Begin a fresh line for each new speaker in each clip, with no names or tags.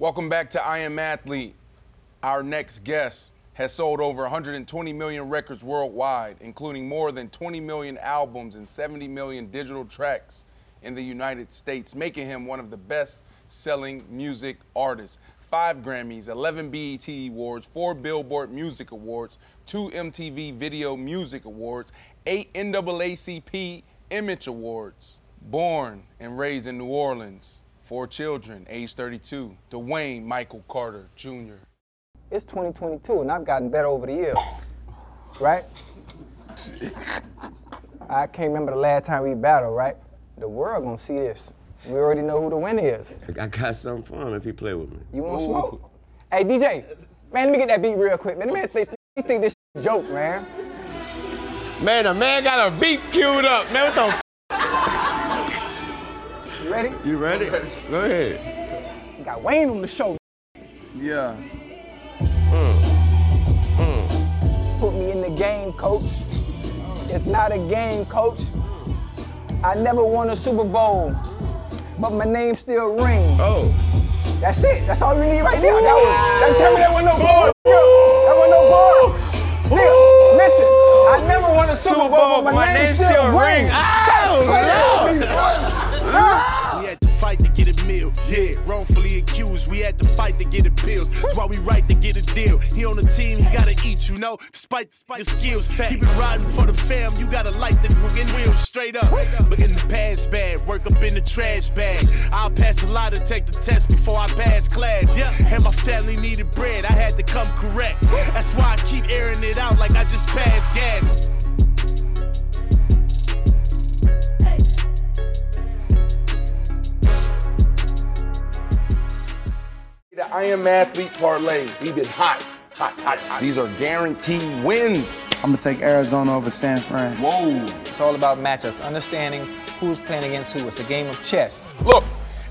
Welcome back to I Am Athlete. Our next guest has sold over 120 million records worldwide, including more than 20 million albums and 70 million digital tracks in the United States, making him one of the best selling music artists. Five Grammys, 11 BET Awards, four Billboard Music Awards, two MTV Video Music Awards, eight NAACP Image Awards. Born and raised in New Orleans, four children, age 32. Dwayne Michael Carter Jr.
It's 2022 and I've gotten better over the years. Right? I can't remember the last time we battled, right? The world gonna see this. We already know who the winner is.
I got something for him if he play with me.
You want smoke? Hey DJ, man, let me get that beat real quick. Man, man think, he think this is a joke, man.
Man, a man got a beat queued up. Man, what the
You ready?
You ready? Go ahead.
We got Wayne on the show.
Yeah.
Put me in the game, coach. It's not a game, coach. I never won a Super Bowl, but my name still rings.
Oh.
That's it. That's all you need right now. That was, that tell me that wasn't no bar. That wasn't no bar. Nigga, listen. I never won a Super, Bowl, but my, name, still rings.
We had to fight to get a meal. Yeah, wrongfully accused. We had to fight to get appeals. That's why we right to get a deal. He on the team, he gotta eat, you know. Despite the skills, keep it riding for the fam. You gotta light the fucking wheels straight up. But in the past bag, work up in the trash bag. I'll pass a lot to take the test before I pass class. Yeah, and my family needed bread. I had to come correct. That's why I keep airing it out like I just passed gas.
The I Am Athlete Parlay. We've been hot, hot, hot, hot. These are guaranteed wins.
I'm gonna take Arizona over San Fran.
Whoa.
It's all about matchups, understanding who's playing against who. It's a game of chess.
Look,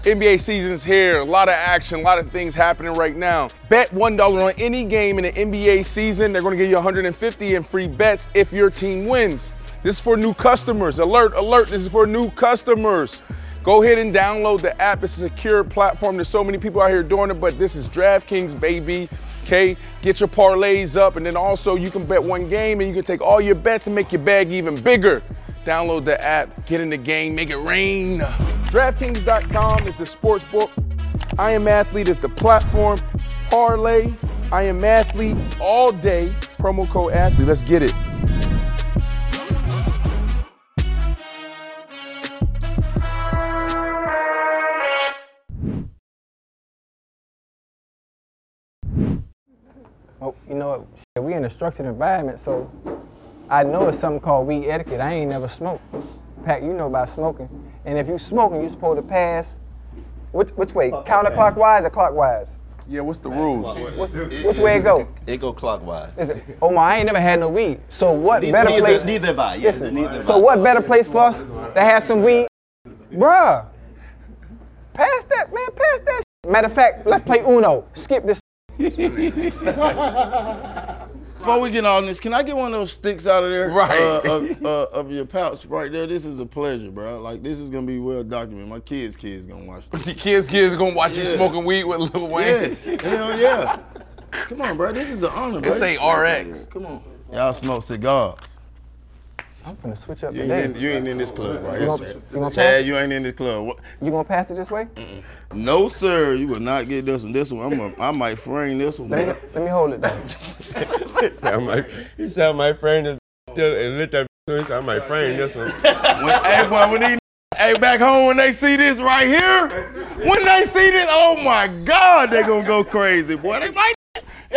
NBA season's here. A lot of action, a lot of things happening right now. Bet $1 on any game in the NBA season. They're going to give you 150 in free bets if your team wins. This is for new customers. Alert, alert. This is for new customers. Go ahead and download the app. It's a secure platform. There's so many people out here doing it, but this is DraftKings, baby. Okay, get your parlays up, and then also you can bet one game and you can take all your bets and make your bag even bigger. Download the app, get in the game, make it rain. DraftKings.com is the sports book. I am athlete is the platform. Parlay, I am athlete all day. Promo code athlete. Let's get it.
Oh, you know? Shit, we in a structured environment, so I know it's something called weed etiquette. I ain't never smoked. Pat, you know about smoking. And if you smoking, you're supposed to pass. Which, which way? Counterclockwise or clockwise?
Yeah, what's the rules?
What's, which way it go?
It go clockwise.
Is it? Oh my, I ain't never had no weed. So what
Neither-
better
neither-
place?
neither have I, yes,
Listen,
neither
so what better place for us to have some weed, bruh? Pass that, man. Pass that. Matter of fact, let's play Uno. Skip this.
Before we get on this, can I get one of those sticks out of there?
Right.
Uh, of, uh, of your pouch right there. This is a pleasure, bro. Like this is gonna be well documented. My kids' kids gonna watch this.
The kids, kids gonna watch you
Yeah.
smoking weed with Lil Wayne.
Yes. Hell yeah. Come on, bro. This is an honor, bro.
This ain't RX.
Come on. Y'all smoke cigars.
I'm gonna switch up
You ain't, in, you ain't in this club right
You
here.
gonna-
Chad.
you gonna
Chad,
pass?
you ain't in this club. What?
You gonna pass it this way?
No, sir. You will not get this one. This one, I'm a, I might frame this one.
Let me, let me hold it though.
Sound he said my friend is still and lit that he said, I might frame this one.
When, hey, boy, when these hey back home when they see this right here, when they see this, oh my God, they gonna go crazy, boy. They might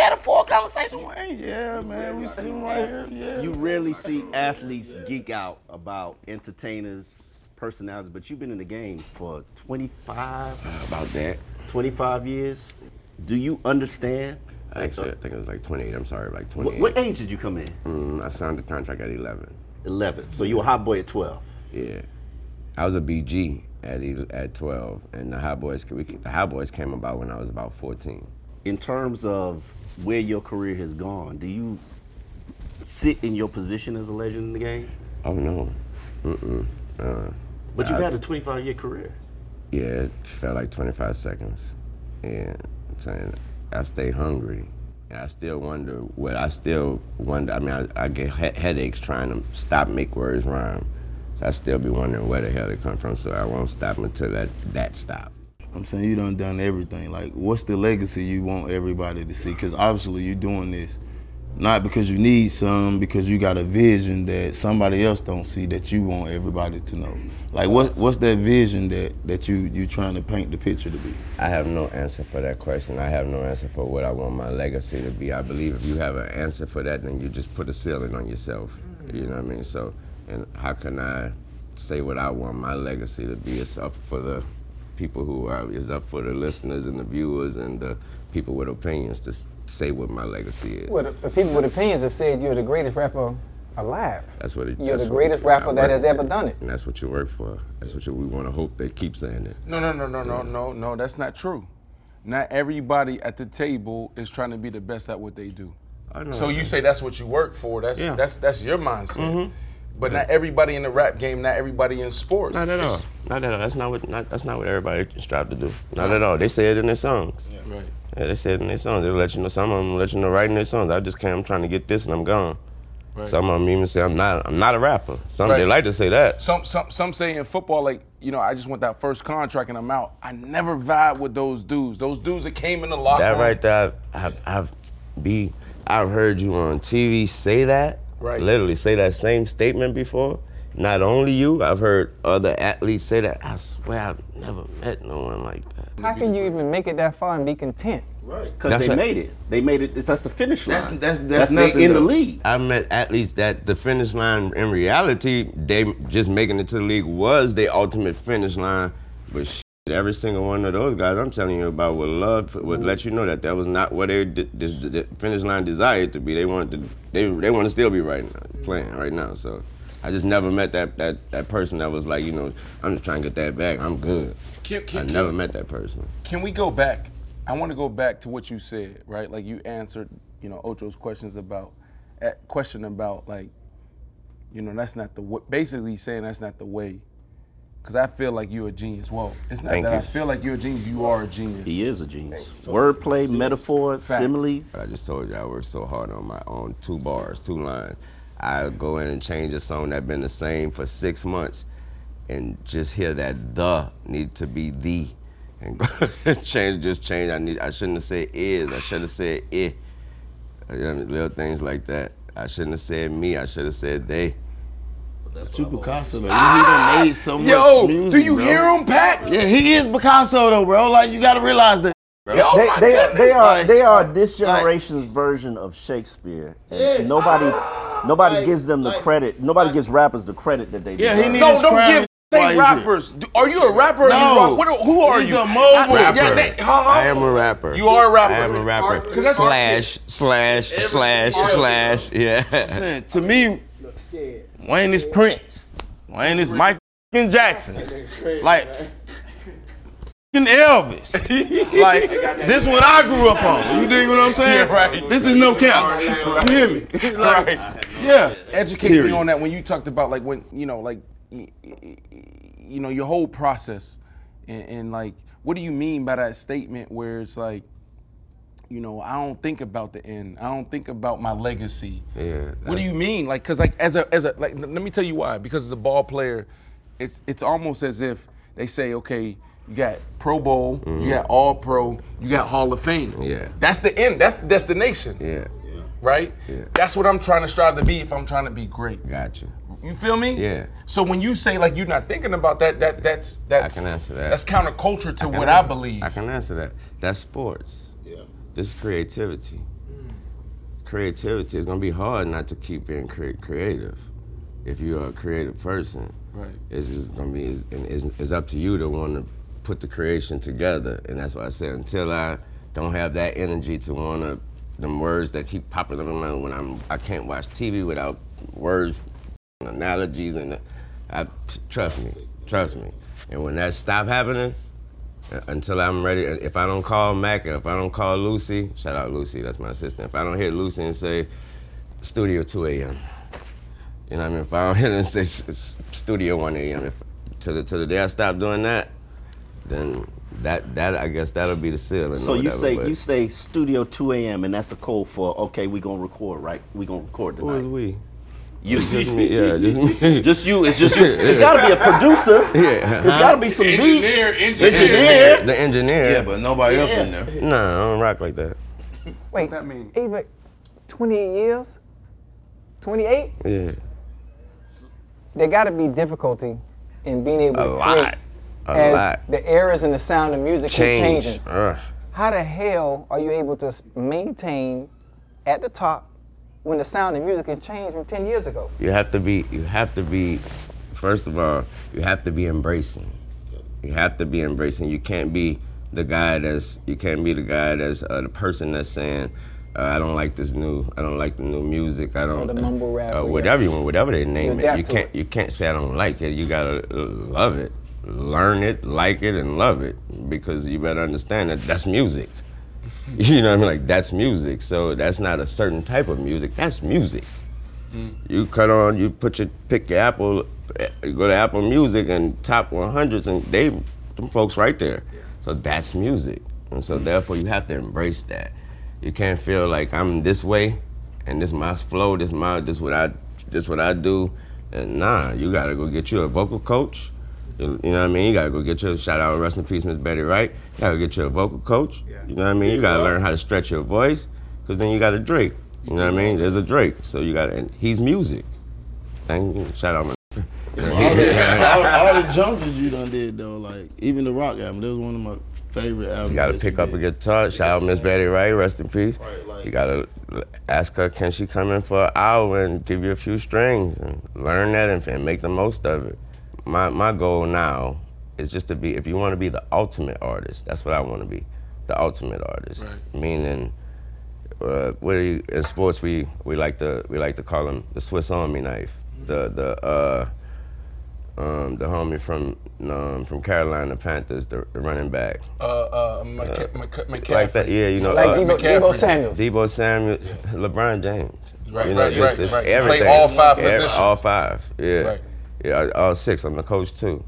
had a full conversation. with, Hey, yeah, man, we see right here. Yeah.
You rarely see athletes geek out about entertainers, personalities, but you've been in the game for 25,
About that.
25 years. Do you understand?
Actually, I think it was like 28. I'm sorry, like 28.
What, what age did you come in?
Mm, I signed the contract at 11.
11. So you were a hot boy at 12.
Yeah, I was a BG at at 12, and the Hot Boys we, the Hot Boys came about when I was about 14.
In terms of where your career has gone, do you sit in your position as a legend in the game?
Oh no, mm-mm. Uh,
But you've
I-
had a 25 year career.
Yeah, it felt like 25 seconds. And I'm saying I stay hungry. And I still wonder what I still wonder. I mean, I, I get he- headaches trying to stop make words rhyme. So I still be wondering where the hell they come from. So I won't stop until that that stop.
I'm saying you done done everything. Like, what's the legacy you want everybody to see? Because obviously you're doing this not because you need some, because you got a vision that somebody else don't see that you want everybody to know. Like, what what's that vision that that you you trying to paint the picture to be?
I have no answer for that question. I have no answer for what I want my legacy to be. I believe if you have an answer for that, then you just put a ceiling on yourself. You know what I mean? So, and how can I say what I want my legacy to be? It's up for the people who are, it's up for the listeners and the viewers and the people with opinions to say what my legacy is.
Well, the, the people with opinions have said you're the greatest rapper alive.
That's what it,
You're
that's
the greatest
I
rapper that has ever done it.
And that's what you work for. That's what you, we want to hope they keep saying it.
No, no, no, no, no, no, no. That's not true. Not everybody at the table is trying to be the best at what they do.
I know
So you say that's what you work for. That's
Yeah.
that's that's your mindset.
Mhm.
But not everybody in the rap game, not everybody in sports.
Not at all. Not at all. That's not what. Not, that's not what everybody strive to do. Not at all. They say it in their songs.
Right.
Yeah, they say it in their songs. They'll let you know. Some of them let you know right in their songs. I just can't. I'm trying to get this and I'm gone.
Right.
Some of them even say I'm not. I'm not a rapper. Some they like to say that.
Some some some say in football, like you know, I just want that first contract and I'm out. I never vibe with those dudes. Those dudes that came in the locker
That
room.
right there. I've, I've be. I've heard you on TV say that.
Right.
Literally say that same statement before. Not only you, I've heard other athletes say that. I swear I've never met no one like that.
How can you even make it that far and be content?
Right.
Because they
what-
made it. They made it. That's the finish line.
That's- that's- that's
they
nothing,
in the league.
I met athletes that the finish line in reality, they just making it to the league was their ultimate finish line. But shit, every single one of those guys I'm telling you about would love would let you know that that was not what d- d- finish line desired to be. They wanted to they they want to still be right now, playing right now. So I just never met that that that person that was like you know I'm just trying to get that back. I'm good.
Can- can-
I
can-
never met that person.
Can we go back? I want to go back to what you said, right? Like you answered, you know, Ocho's questions about, eh, question about like, you know, that's not the basically saying that's not the way, because I feel like you're a genius. Well, it's not
Thank
that
you.
I feel like you're a genius. You are a genius.
He is a genius. Wordplay, metaphors,
Facts.
similes.
I just told you I worked so hard on my own two bars, two lines. I go in and change a song that's been the same for six months, and just hear that the need to be the, and go change just change. I need. I shouldn't have said is. I should have said it. You know, little things like that. I shouldn't have said me. I should have said they.
But you Picasso though. he done made so much
Yo,
music,
do you
bro.
hear him, Pat?
Yeah, he is Picasso though, bro. Like you gotta realize that. Bro.
Yo,
They,
my
they,
goodness.
they are they are this
like-
generation's version of Shakespeare. And
Yes.
Nobody ah! nobody
Like-
gives them the
like-
credit. Nobody gives rappers the credit that they
Yeah, he
deserve.
need-
No, don't
crown
give.
is
Say
crazy.
rappers. Do- Are you a rapper? Or
No.
you rock? Who are
He's
you?
a mobile
I-
rapper.
Yeah, they, huh?
I am a rapper.
You are a rapper.
I am a rapper.
'Cause that's
slash, slash, slash, slash. Yeah.
Man, to me, Wayne is Prince. Wayne is Michael f***ing Jackson. Like f***ing Elvis. like this is what I grew up on. You dig what I'm saying?
Yeah, right.
This is no cap. You hear me? like, yeah.
educate
Period.
me on that when you talked about like when you know like y- y- you know your whole process and, and like what do you mean by that statement where it's like you know, I don't think about the end. I don't think about my legacy.
Yeah.
What do you mean? Like, cause like as a as a like, let me tell you why. Because as a ball player, it's it's almost as if they say, okay, you got Pro Bowl, you got All Pro, you got Hall of Fame.
Mm-hmm. Yeah.
That's the end. That's the destination.
Yeah.
Right.
Yeah.
That's what I'm trying to strive to be if I'm trying to be great.
Gotcha.
You feel me?
Yeah.
So when you say like you're not thinking about that, that that's that's
can answer that.
That's counterculture to
can
what I believe.
I can answer that. That's sports. This creativity. Creativity is gonna be hard not to keep being cre- creative. If you are a creative person,
Right.
it's just gonna be it's, it's, it's up to you to want to put the creation together. And that's why I said until I don't have that energy to want to them words that keep popping up in my mind when I'm I can't watch TV without words, and analogies, and I trust me, trust me. And when that stop happening, Uh, until I'm ready. Uh, if I don't call Mac, if I don't call Lucy, shout out Lucy, that's my assistant. If I don't hit Lucy and say studio 2 a.m., you know what I mean? If I don't hit and say studio 1 a.m., if to the to the day I stop doing that, then that that I guess that'll be the ceiling.
So you say
but
you say studio 2 a.m. and that's the code for okay, we gonna record, right? We gonna record tonight.
who is we?
You,
Just me, yeah, just me.
Just you. It's just you. It's got to be a producer.
Yeah.
It's got to be some
Engineer,
beats.
engineer.
Engineer.
The engineer.
Yeah, but nobody else in
Yeah.
there.
Nah, I don't rock like that.
Wait,
that mean?
even 28 years? 28?
Yeah.
There got to be difficulty in being able
A
to
lot.
create
A
as
lot.
the eras and the sound of music keep changing.
Ugh.
How the hell are you able to maintain at the top when the sound of music has changed from 10 years ago?
You have to be. You have to be. First of all, you have to be embracing. You have to be embracing. You can't be the guy that's. You can't be the guy that's uh, the person that's saying, uh, "I don't like this new. I don't like the new music. I don't."
the mumble rap,
Uh, whatever you want, whatever they name it. You can't.
it.
You can't say I don't like it. You gotta uh, love it, learn it, like it, and love it. Because you better understand that that's music. You know what I mean? Like that's music. So that's not a certain type of music. That's music. You cut on, you put your pick your Apple, eh, you go to Apple Music and top 100s, and they, them folks right there. So that's music, and so therefore you have to embrace that. You can't feel like I'm this way, and this my flow, this my, this what I, this what I do, and nah, you gotta go get you a vocal coach. You you know what I mean? You gotta go get your shout out, rest in peace, Miss Betty Wright. You gotta get you a vocal coach. You know what I mean? You gotta learn how to stretch your voice, cause then you got a Drake. You know what I mean? There's a Drake, so you got, and he's music. Thank you. Shout out, my.
all, the, all, all the jumpers you done did though, like even the rock album, that was one of my favorite albums.
You gotta pick up a guitar. Shout out Miss Betty Wright, rest in peace.
Right, like-
You gotta ask her, can she come in for an hour and give you a few strings and learn that and, and make the most of it. My my goal now is just to be. If you want to be the ultimate artist, that's what I want to be, the ultimate artist. Meaning, uh, what do you, in sports we we like to we like to call him the Swiss Army knife. The the uh, um, the homie from um, from Carolina Panthers, the, the running back.
Uh, uh, McCa- McCa- McCaffrey.
Like that, yeah, you know,
Like
uh,
Deebo,
McCaffrey.
Deebo Samuels.
Deebo Samuel, LeBron James.
Right,
You know,
right,
just-
right,
just
right. Play all five
Yeah,
positions.
All five. Yeah.
Right.
Yeah, all six. I'm the coach too.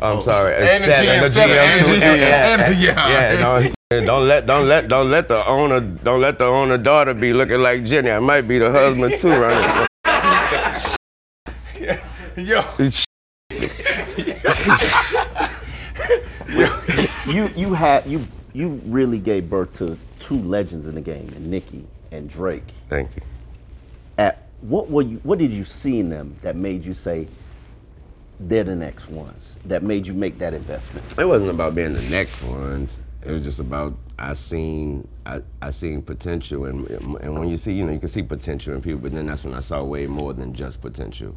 I'm
Oh,
sorry.
and the GM, and the
too.
GM,
Yeah,
and the- yeah.
yeah. Don't, don't let don't let don't let the owner don't let the owner daughter be looking like Jenny. I might be the husband too, right?
Yo,
You you had you you really gave birth to two legends in the game, and Nicki and Drake.
Thank you.
At what were you? What did you see in them that made you say they're the next ones? That made you make that investment?
It wasn't about being the next ones. It was just about I seen I, I seen potential and and when you see you know you can see potential in people, but then that's when I saw way more than just potential.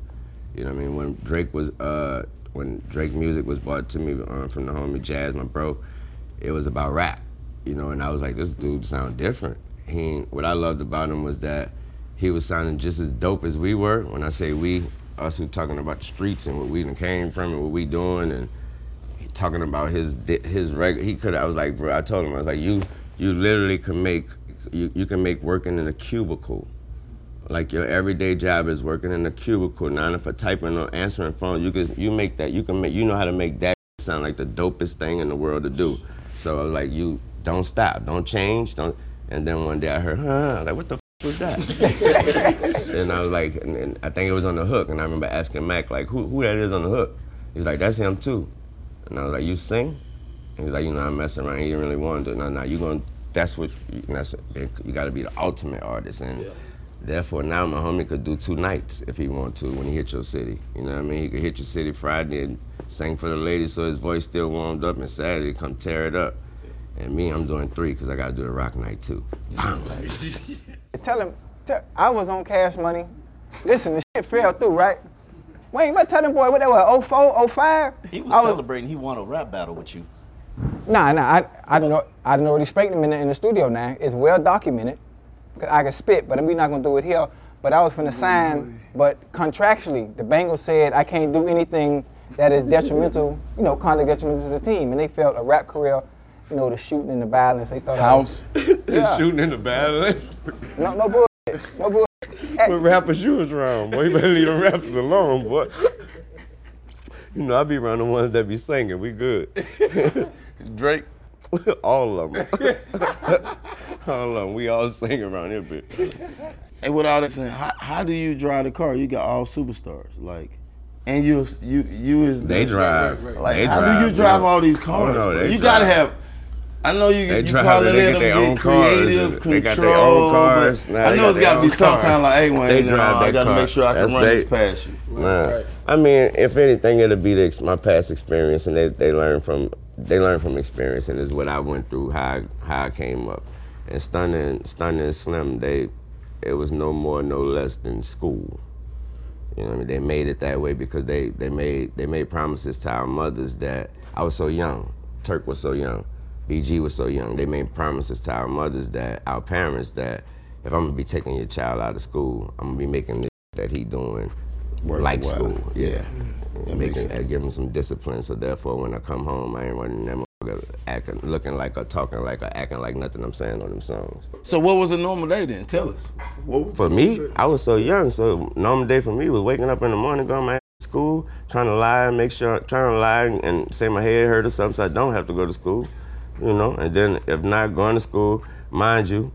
You know what I mean? When Drake was uh when Drake music was brought to me um, from the homie Jas, my bro, it was about rap. You know, and I was like, this dude sound different. He what I loved about him was that he was sounding just as dope as we were. When I say we, us who talking about the streets and what we done came from and what we doing and talking about his his reg. He could. I was like, bro. I told him I was like, you you literally can make you, you can make working in a cubicle. Like your everyday job is working in a cubicle, not for typing or answering phones. You can you make that you can make you know how to make that sound like the dopest thing in the world to do. So I was like, you don't stop, don't change, don't And then one day I heard, huh, like what the was that? and I was like, and, and I think it was on the hook. And I remember asking Mac like, who who that is on the hook? He was like, that's him too. And I was like, you sing? He was like, you know, I'm messing around. He didn't really want to. No, no, you're going. to That's what. You, that's what, you got to be the ultimate artist, and therefore now my homie could do two nights if he want to when he hit your city. You know what I mean? He could hit your city Friday and sing for the ladies so his voice still warmed up, and Saturday come tear it up. And me, I'm doing three because I got to do the rock night too.
Tell him, tell, I was on cash money. Listen, the shit fell through, right? Wayne, but tell them boy what that was, 04, 05?
He was
I was
celebrating. He won a rap battle with you.
Nah, nah, I, I don't know. I don't already respect him in the, in the studio now. It's well documented. 'Cause I can spit, but we not gonna do it here. But I was finna sign, but contractually, the Bengals said I can't do anything that is detrimental, you know, kind of detrimental to the team. And they felt a rap career, you know, the shooting and the violence. They thought I was-
House.
Yeah.
Shooting in the battle.
No, no bullshit. No bullshit.
What rappers you was around, boy? You better leave the rappers alone, boy. You know, I be around the ones that be singing. We good.
Drake.
all of them. all of them. We all sing around here, bitch.
Hey, with all that saying, how, how do you drive the car? You got all superstars, like, and you you you is
They
the-
drive.
Like,
They
how
drive,
do you drive
bro.
all these
Oh,
cars?
no,
bro?
they
you gotta have. I know you,
They
you
drive
probably
and they
let
get
them get
own cars,
creative control.
they got their own cars. Nah,
I know it's got to be
own
sometime
cars.
like, hey, Wayne,
They
no,
drive
I got to make sure I can
That's
run
they-
this past you.
Nah. I mean, if anything, it'll be the, my past experience, and they, they learn from they learn from experience, and is what I went through, how I, how I came up, and stunning stunning slim. They it was no more, no less than school. You know, what I mean, they made it that way because they they made they made promises to our mothers that I was so young, Turk was so young, BG was so young. They made promises to our mothers that our parents that if I'm gonna be taking your child out of school, I'm gonna be making this that he doing like
Worthwhile.
school. Yeah.
That makes
Making uh, give him some discipline. So therefore when I come home I ain't running that acting looking like or talking like or acting like nothing I'm saying on them songs.
So what was a normal day then? Tell us.
For me, I was so young, so normal day for me was waking up in the morning, going to my to school, trying to lie and make sure, trying to lie and say my head hurt or something so I don't have to go to school, you know. And then if not going to school, mind you,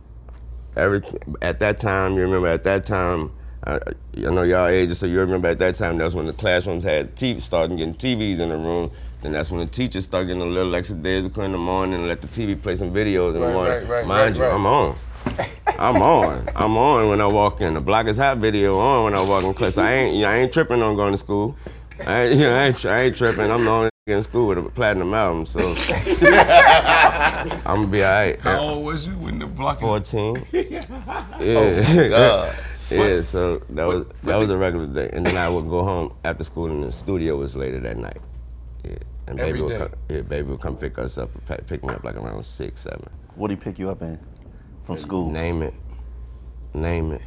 every at that time, you remember at that time, I, I know y'all ages, so you remember at that time that's when the classrooms had TV, starting getting TVs in the room. Then that's when the teachers started getting a little extra days to in the morning and let the TV play some videos in the
Right,
morning.
right, right,
Mind you. I'm on. I'm on. I'm on when I walk in. The block is hot video on when I walk in class. I ain't I ain't tripping on going to school. I ain't, you know, I ain't, I ain't tripping. I'm the only in school with a platinum album, so I'm gonna be alright.
How old was you when the block?
14. Yeah.
Oh, God.
yeah, so that was that was a regular day. And then I would go home after school and the studio was later that night. Yeah. And
Every
baby would
day?
come, yeah, baby would come pick us up, pick me up like around six, seven.
What did he pick you up in from school?
Name it. Name it.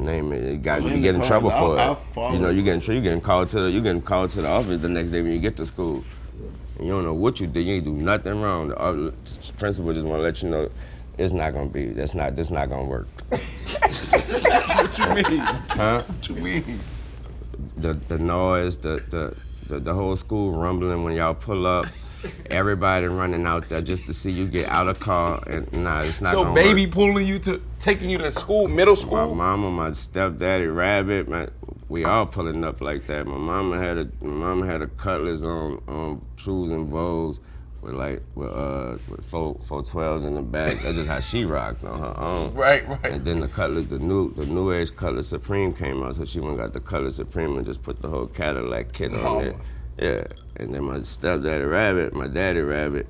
Name it. You got you get in trouble for
I'll
it. You know, you getting you getting called to the you getting called to the office the next day when you get to school. And you don't know what you did. You ain't do nothing wrong. The uh, principal just want to let you know it's not gonna be. That's not. That's not gonna work.
what you mean?
Huh?
What you mean?
The the noise, the the the, the whole school rumbling when y'all pull up. Everybody running out there just to see you get out of car, and nah, it's not
So baby
work.
pulling you to taking you to school, middle school.
My mama, my stepdaddy, Rabbit, my, we all pulling up like that. My mama had a my mama had a Cutlass on on Trues and Vogues with like with uh with four four twelves in the back. That's just how she rocked on her own.
Right, right.
And then the Cutlass, the new the new age Cutlass Supreme came out, so she went and got the Cutlass Supreme and just put the whole Cadillac kit on
Mama.
it. Yeah. And then my stepdaddy Rabbit, my daddy Rabbit,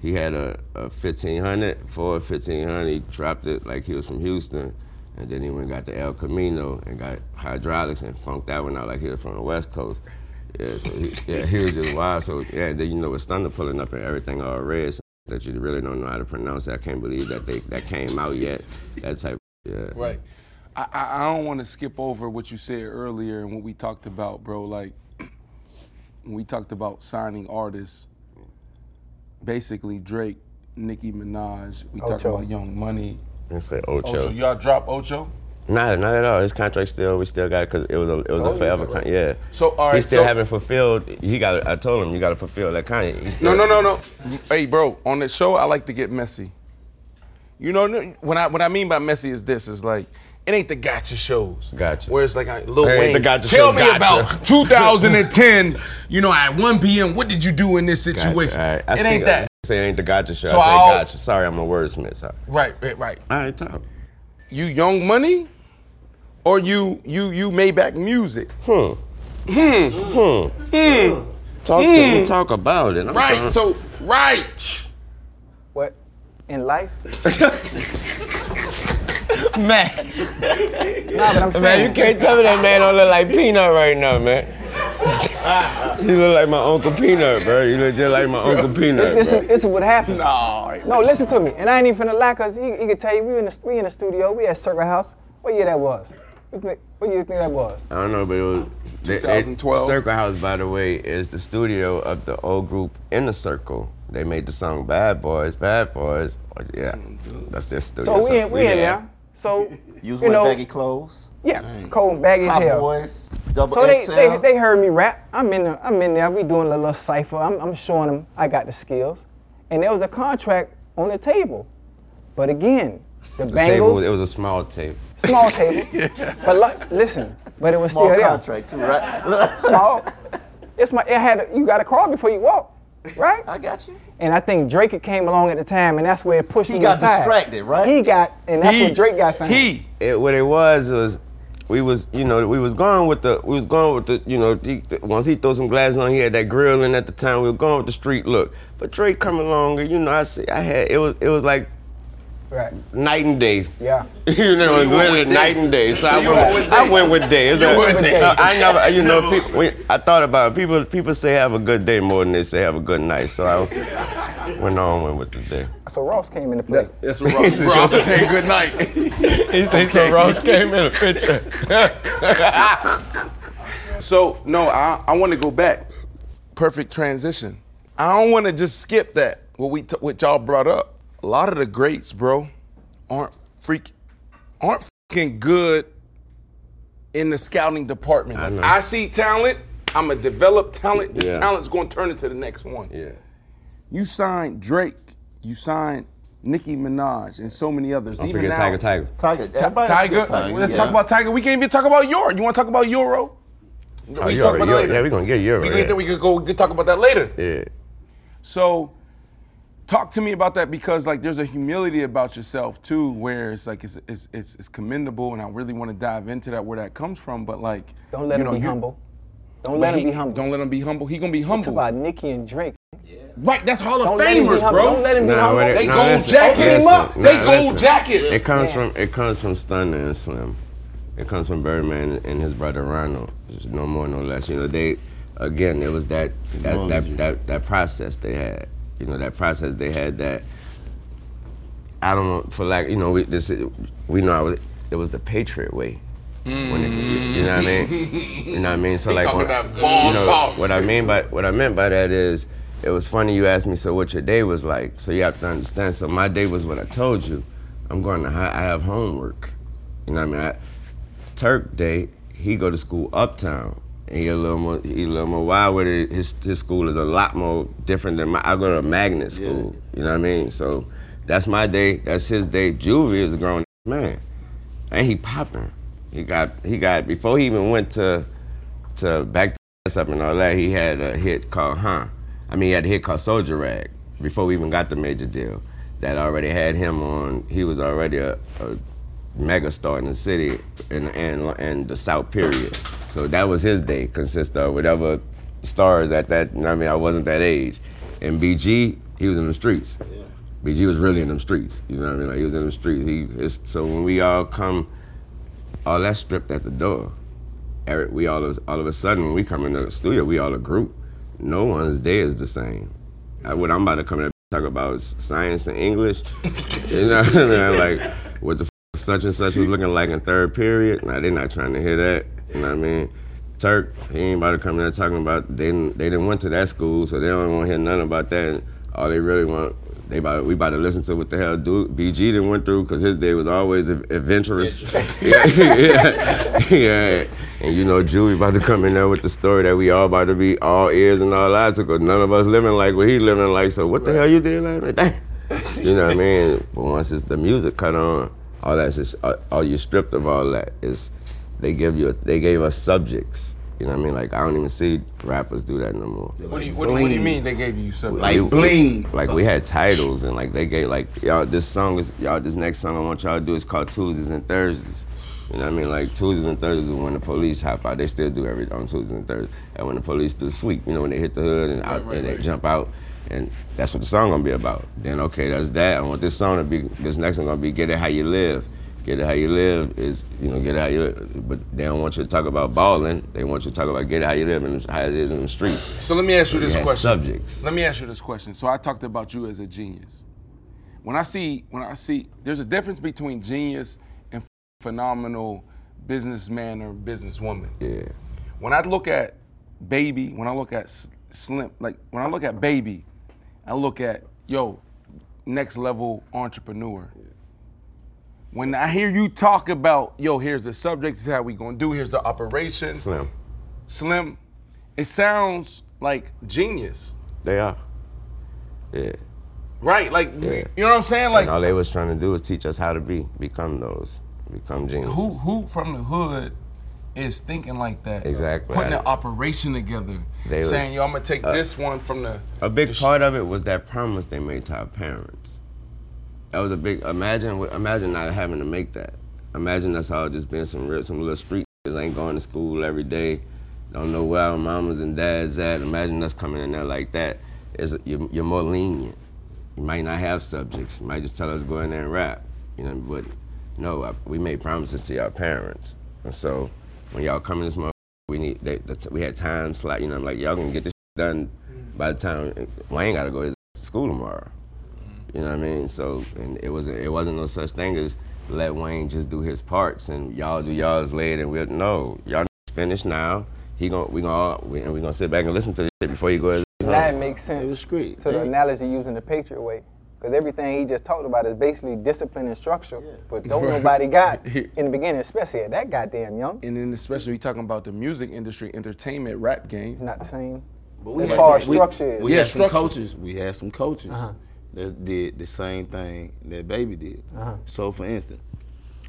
he had a, a 1500, Ford 1500. He dropped it like he was from Houston. And then he went and got the El Camino and got hydraulics and funked that one out like he was from the West Coast. Yeah, so he, yeah, he was just wild. So yeah, then you know with Thunder pulling up and everything all red so that you really don't know how to pronounce it. I can't believe that they that came out yet. That type. Yeah.
Right. I, I, I don't want to skip over what you said earlier and what we talked about, bro. Like when we talked about signing artists, basically Drake, Nicki Minaj. We talked about Young Money.
Let's say Ocho.
Ocho. Y'all drop Ocho.
Not, not at all. His contract still, we still got it because it was a, it was
Oh,
a
is
forever
it?
con- Yeah.
So, all
he still
so-
haven't fulfilled. He got. I told him you got to fulfill that contract. He
No,
still-
no, no, no. Hey, bro, on the show, I like to get messy.
You know, when I what I mean by messy is this is like it ain't the gotcha shows.
Gotcha.
Where it's like uh, Lil
It ain't
Wayne.
the gotcha
tell
show,
me
gotcha.
about 2010. you know, at 1 p.m. What did you do in this situation?
All right. I
It
think
ain't
I-
that.
Say it ain't the gotcha show.
So
I say
I'll-
gotcha. Sorry, I'm a wordsmith. Sorry.
Right, right, right.
All right, talk.
You Young Money, or you you you Maybach Music?
Hmm.
Hmm.
Hmm.
Hmm.
Talk to
Hmm.
me. Talk about it. I'm
Right.
trying-
So right.
What? In life?
man.
Nah, but I'm saying.
Man, you can't tell me that man don't look like Peanut right now, man. you look like my Uncle Peanut, bro. You look just like my Uncle Peanut,
This
bro.
is, this is what happened.
No.
No, listen to me. And I ain't even finna lie, cause he, he could tell you we in the we in the studio, we at Circle House. What year that was? What, you think- you think that was?
I don't know, but it was they- they-
2012.
Circle House, by the way, is the studio of the old group Inner Circle. They made the song "Bad Boys." Bad Boys. Oh, yeah, that's their studio.
So we in we in
there.
There. So
You
you know,
baggy clothes.
yeah, cold baggy as
Hot
hell.
boys, double
So they,
XL.
they they heard me rap. I'm in there. I'm in there. We doing a little cipher. I'm, I'm showing them I got the skills, and there was a contract on the table. But again, the
The table, it was a small table.
small table. But look, listen, but it was
Small
still there.
contract too, right?
Small. It's my. It had. You got to crawl before you walk, right?
I got you.
And I think Drake came along at the time, and that's where it pushed
He
me He
got
aside.
distracted, right?
He got, and that's
He-
what Drake got saying.
He.
It, what it was was, we was you know we was going with the we was going with the you know he, once he threw some glasses on he had that grill in at the time we were going with the street look. But Drake coming along and you know I see I had it was it was like
Right.
night and day.
Yeah.
you know,
So you went
literally
with
night
Day.
and day. So,
So
I, went,
went with
I
Day.
went with day. It's
You
a-
went with Day.
I never, you know, people, when, I thought about it. People, people say have a good day more than they say have a good night. So I went on went with the day.
So Ross came into play.
That's what Ross. Ross was saying good night.
He said so. Ross came in a picture.
So no, I, I want to go back. Perfect transition. I don't want to just skip that. What we t- what y'all brought up. A lot of the greats, bro, aren't freak, aren't freaking good in the scouting department. Like,
know.
I see talent. I'm a develop talent. This
Yeah.
talent's going to turn into the next one.
yeah.
You signed Drake. You signed Nicki Minaj and so many others.
Don't
Even
forget
now,
Tyga Tyga.
Tyga.
Ti-
Tyga. Tyga,
Let's
yeah.
talk about Tyga. We can't even talk about Euro. You want to talk about Euro? Oh, we
Oh,
can
Euro,
talk about that
Euro.
later.
Yeah, we gonna get Euro,
We can,
yeah.
we could go. We could talk about that later.
Yeah.
So, talk to me about that because like there's a humility about yourself too, where it's like it's it's it's, it's commendable, and I really want to dive into that where that comes from. But like,
Don't let
you
him
know,
be humble. Don't
but
let him be humble.
Don't let him be humble. He gonna be
Talk
humble.
about Nicki and Drake.
Right, that's Hall of
Don't let him be
Famers, bro.
Don't let him be
Nah,
humble.
it-
They
nah,
gold
listen,
jacket him
listen,
up.
nah,
They gold
listen.
jackets.
It comes
Man.
from it comes from Stunner and Slim. It comes from Birdman and his brother Ronald. Just no more, no less. You know, they again it was that that
Acknowledge
that, that, that process they had. You know, that process they had that I don't know for like you know we this we know I was, it was the Patriot way. When it, you know what I mean? You know what I mean? So like when- you know,
talk.
what I mean by what I meant by that is it was funny you asked me so what your day was like. So you have to understand. So my day was what I told you. I'm going to I have homework. You know what I mean? I, Turk day, he go to school uptown. And a little more he a little more wild with it. His his school is a lot more different than my I go to a magnet school. You know what I mean? So that's my day, that's his day. Juvie is a grown man. And he popping. He got he got before he even went to to back the up and all that, he had a hit called Huh. I mean he had a hit called Soulja Rag before we even got the major deal. That already had him on he was already a, a mega star in the city and and and the South period. So that was his day, consist of whatever stars at that you know what I mean, I wasn't that age. And BG, he was in the streets. BG was really in them streets. You know what I mean? Like he was in the streets. He it's, so when we all come, all that stripped at the door. Eric, we all of, all of a sudden when we come in the studio, we all a group. No one's day is the same. Uh, what I'm about to come in and talk about is science and English. you know what I mean? Like what the such and such was looking like in third period. Nah, they're not trying to hear that. You know what I mean? Turk, he ain't about to come in there talking about they didn't they didn't went to that school, so they don't want to hear nothing about that. All they really want, they about we about to listen to what the hell do BG didn't went through because his day was always adventurous. yeah, yeah, yeah. And you know, Juvie about to come in there with the story that we all about to be all ears and all eyes because none of us living like what he living like. So what the hell you did last night? Damn. You know what I mean? But once it's the music cut on, all that's just all, all you stripped of all that is they give you they gave us subjects. You know what I mean? Like I don't even see rappers do that no more.
What do you what, what do you mean they gave you something?
Like
Like bling.
Like we had titles and like they gave like y'all this song is y'all this next song I want y'all to do is called Tuesdays and Thursdays. You know what I mean? Like Tuesdays and Thursdays is when the police hop out. They still do every on Tuesdays and Thursdays. And when the police do sweep, you know, when they hit the hood and out and they jump out. And that's what the song gonna be about. Then okay, that's that. I want this song to be this next one gonna be Get It How You Live. Get It How You Live is, you know, get it how you live. But they don't want you to talk about balling. They want you to talk about get it how you live and how it is in the streets.
So let me ask you this question.
Subjects.
Let me ask you this question. So I talked about you as a genius. When I see, when I see, there's a difference between genius and phenomenal businessman or businesswoman.
Yeah.
When I look at Baby, when I look at Slim, like when I look at Baby, I look at yo, next level entrepreneur. When I hear you talk about yo, here's the subject, this is how we gonna do, here's the operation.
Slim.
Slim, it sounds like genius.
They are. Yeah.
Right, like
Yeah.
you know what I'm saying? Like
and all they was trying to do is teach us how to be, become those, become geniuses.
who who from the hood is thinking like that?
Exactly.
Putting an operation together.
They was-
saying, yo, I'm gonna take
uh,
this one from the
A big part of it was that promise they made to our parents. That was a big. Imagine, imagine not having to make that. Imagine us all just being some real, some little street kids, ain't going to school every day, don't know where our mamas and dads at. Imagine us coming in there like that. Is you're, you're more lenient. You might not have subjects. You might just tell us go in there and rap. You know, but no, I, we made promises to our parents, and so when y'all come in this month, we need they, the, we had time slot. You know, I'm like y'all gonna get this done mm. by the time Wayne got to go to school tomorrow. Mm. You know what I mean? So and it wasn't it wasn't no such thing as let Wayne just do his parts and y'all do y'all's later and we'll no y'all finished now. He gon' we gonna we, and we gonna sit back and listen to this shit before you go.
That makes sense
It was great.
to the analogy using the Patriot way. Because everything he just talked about is basically discipline and structure. But don't nobody got in the beginning, especially at that goddamn young.
and then especially we talking about the music industry, entertainment, rap game.
Not the same.
we
As far as
some- we-
structure is.
We
Yeah,
had some coaches. We had some coaches
Uh-huh.
that did the same thing that Baby did.
Uh-huh.
So, for instance,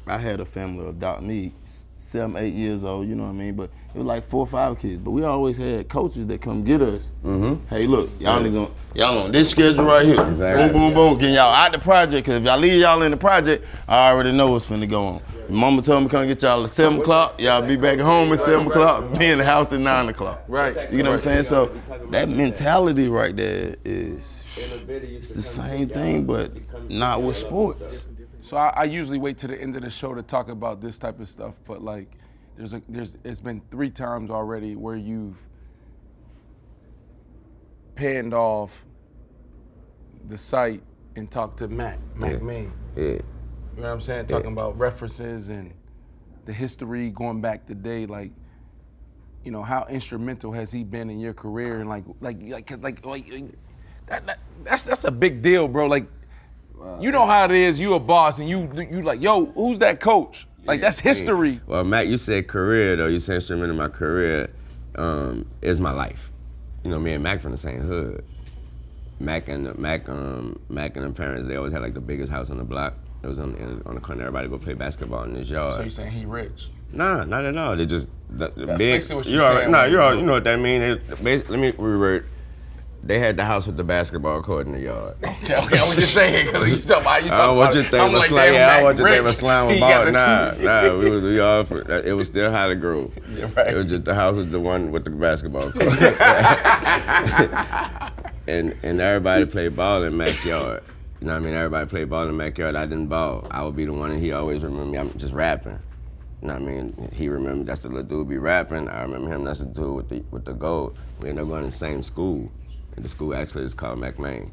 I had a family adopt me, s- seven, eight years old. You know what I mean? But it was like four or five kids. But we always had coaches that come get us.
Mm-hmm.
Hey, look, y'all niggas on, y'all on this schedule right here.
Exactly.
Boom, boom, boom. Getting y'all out the project. Cause if y'all leave y'all in the project, I already know what's finna go on. Mama told me come get y'all at seven o'clock. Y'all be back home at seven o'clock. Be in the house at nine o'clock.
Right.
You know what I'm saying? So that mentality right there is it's the same thing, but not with sports.
So I, I usually wait to the end of the show to talk about this type of stuff, but like there's a there's it's been three times already where you've panned off the site and talked to Mac, Mac
Yeah.
Maine.
Yeah.
You know what I'm saying? Talking about references and the history going back the day, like, you know, how instrumental has he been in your career and like like like like like, like that, that that's that's a big deal, bro. Like you know how it is, you a boss and you you like, yo, who's that coach? Like that's history.
Well, Matt, you said career though. You said instrument in my career um, is my life. You know, me and Mac from the same hood. Mac and Mac, um, Mac and the parents, they always had like the biggest house on the block. It was on, in, on the corner. Everybody go play basketball in his yard.
So you saying he rich?
Nah, not at all. They just the, the
That's
big.
basically what
you
you're
already,
saying
Nah, you
you
already,
do
you know what that mean. It, let me revert. They had the house with the basketball court in the yard.
Okay, okay, I'm just saying because you talking about you
I
talking
don't want
about
you to think
like,
slam. Yeah, I want you to think
rich.
slam about. Nah, nah. We was we all. for- It was still Holly Grove.
Yeah, right.
It was just the house was the one with the basketball court. and and everybody played ball in Mac yard. You know what I mean? Everybody played ball in Mac yard. I didn't ball. I would be the one, and he always remember me. I'm just rapping. You know what I mean? He remembered that's the little dude be rapping. I remember him. That's the dude with the with the gold. We ended up going to the same school, and the school actually is called McMain.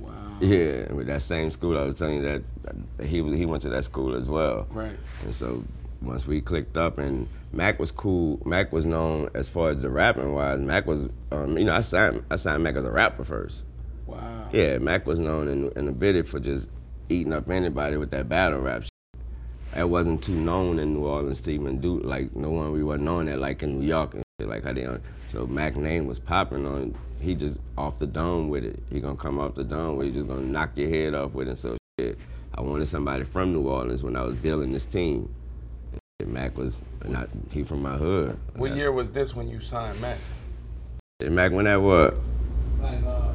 Wow. Yeah, with that same school, I was telling you that, he he went to that school as well.
Right.
And so once we clicked up, and Mac was cool. Mac was known as far as the rapping wise. Mac was, um, you know, I signed I signed Mac as a rapper first.
Wow.
Yeah, Mac was known in, in the biddy for just eating up anybody with that battle rap. Shit. That wasn't too known in New Orleans to even do like no one we weren't known that like in New York and shit like how they on. So Mac name was popping on he just off the dome with it. He gonna come off the dome with it. He just gonna knock your head off with it. So shit, I wanted somebody from New Orleans when I was building this team. And Mac was not he from my hood.
What year was this when you signed Mac?
And Mac when that what?
Uh,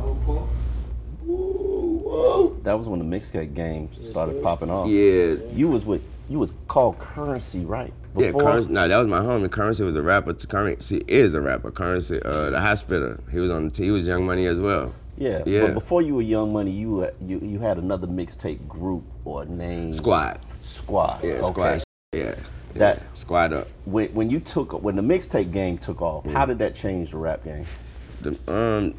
oh, that was when the mixtape game started popping off.
Yeah.
You was with you was called Currency, right?
Yeah,
Before-
Currency. No, that was my homie. Currency was a rapper. Currency is a rapper. Currency, uh, the hospital. He was on. He was Young Money as well.
Yeah,
Yeah.
But before you were Young Money, you were- you you had another mixtape group or name.
Squad.
Squad.
Yeah,
okay.
squad. Yeah.
That
squad up.
When when you took when the mixtape game took off, how did that change the rap game?
The, um,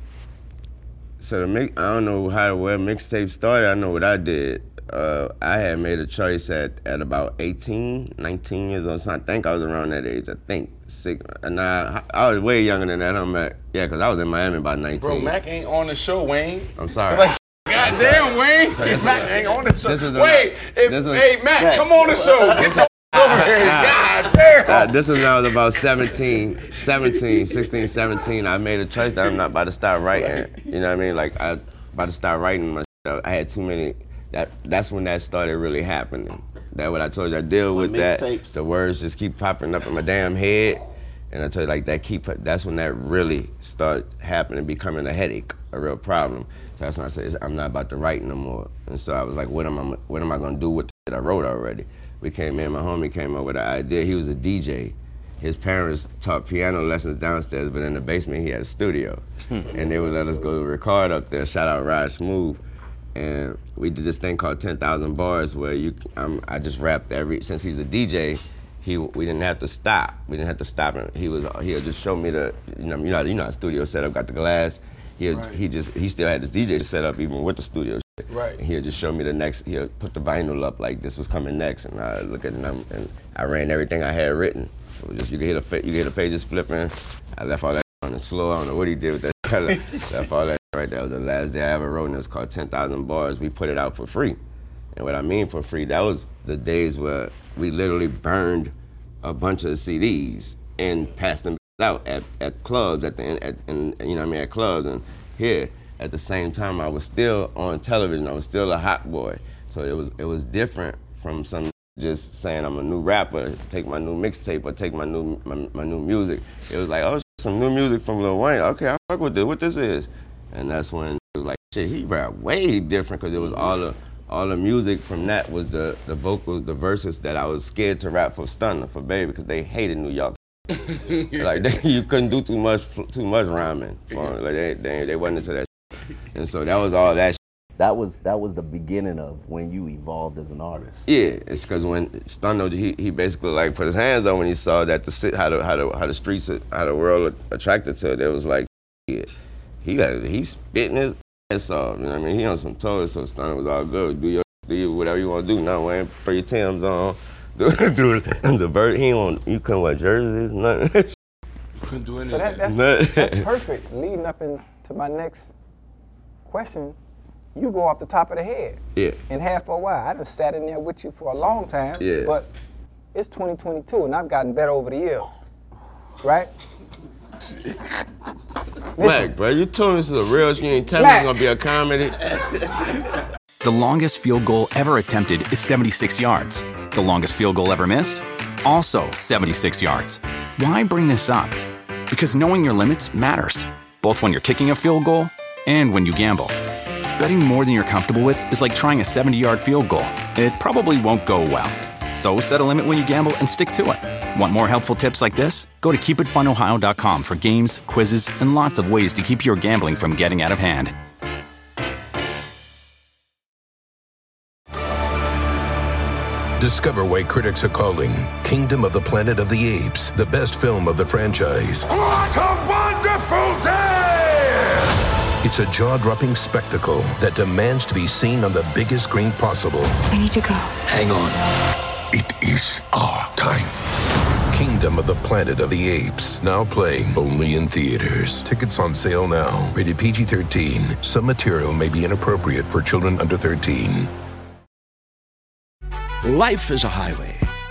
so the mix, I don't know how where mixtape started. I know what I did. Uh, I had made a choice at, at about 18, 19 years old. So I think I was around that age. I think six. And I, I was way younger than that. I'm at, yeah, because I was in Miami by 19.
Bro, Mac ain't on the show, Wayne.
I'm sorry.
Like, goddamn, Wayne.
So
Mac
was-
ain't on the show.
was a-
Wait, if,
was-
hey, Mac,
Mac.
come on the show. Get your over here. God damn.
Uh, this was when I was about 17, 17, 16, 17. I made a choice that I'm not about to start writing. You know what I mean? Like, I about to start writing my. I had too many. That That's when that started really happening. That what I told you. I deal with that.
mixtapes-
The words just keep popping up in my damn head. And I told you, like, that keep, that's when that really started happening, becoming a headache, a real problem. So that's when I said, I'm not about to write no more. And so I was like, what am I, what am I gonna do with that I wrote already? We came in, my homie came up with an idea. He was a DJ. His parents taught piano lessons downstairs, but in the basement he had a studio. Hmm. and they would let us go record up there. Shout out Rod Smooth. And we did this thing called 10,000 Bars where you, um, I just rapped every, since he's a DJ, he, we didn't have to stop. We didn't have to stop him. He was, he'll just show me the, you know, you know, you know how studio setup, got the glass. He,
Right.
he just, he still had his DJ set up even with the studio shit.
Right.
He'll just show me the next, he'll put the vinyl up like this was coming next. And I look at it and, and I ran everything I had written. It was just, you could hear the, you could hear the pages flipping. I left all that on the floor. I don't know what he did with that color. left all that right there. Was the last day I ever wrote, and it was called 10,000 Bars. We put it out for free. And what I mean for free, that was the days where we literally burned a bunch of CDs and passed them out at, at clubs, at the at, and, you know what I mean, at clubs and here. At the same time, I was still on television. I was still a hot boy. So it was it was different from some just saying I'm a new rapper, take my new mixtape or take my new my, my new music. It was like, oh, some new music from Lil Wayne. Okay, I fuck with this. What this is? And that's when it was like, shit, he rap way different because it was all the all the music from that was the the vocals, the verses that I was scared to rap for Stunner for Baby because they hated New York. like they, you couldn't do too much too much rhyming. for. Like they, they they wasn't into that. shit. And so that was all that.
That was that was the beginning of when you evolved as an artist.
Yeah, it's because when Stunner, he, he basically like put his hands on when he saw that the ci- how the how the how the streets how the world attracted to it. It was like, yeah, he got he spitting his ass off. You know what I mean? He on some toes, so Stunner was all good. Do your do your, whatever you want to do. No, man, put your Tim's on. Do, do the bird. He on. You couldn't wear jerseys. Nothing.
Couldn't do
So that, that's, that's perfect. Leading up into my next question, you go off the top of the head.
Yeah.
And half for a while. I just sat in there with you for a long time.
Yeah.
But it's 2022 and I've gotten better over the years. Right?
Mac, bro, you told me this is a real. You ain't telling me it's gonna be a comedy.
The longest field goal ever attempted is 76 yards. The longest field goal ever missed? Also 76 yards. Why bring this up? Because knowing your limits matters, both when you're kicking a field goal and when you gamble. Betting more than you're comfortable with is like trying a 70 yard field goal. It probably won't go well. So set a limit when you gamble and stick to it. Want more helpful tips like this? Go to keepitfunohio.com for games, quizzes, and lots of ways to keep your gambling from getting out of hand.
Discover why critics are calling Kingdom of the Planet of the Apes the best film of the franchise.
What a wonderful day!
It's a jaw dropping spectacle that demands to be seen on the biggest screen possible.
I need to go.
Hang on. It is our time. Kingdom of the Planet of the Apes, now playing only in theaters. Tickets on sale now. Rated PG 13. Some material may be inappropriate for children under 13.
Life is a highway,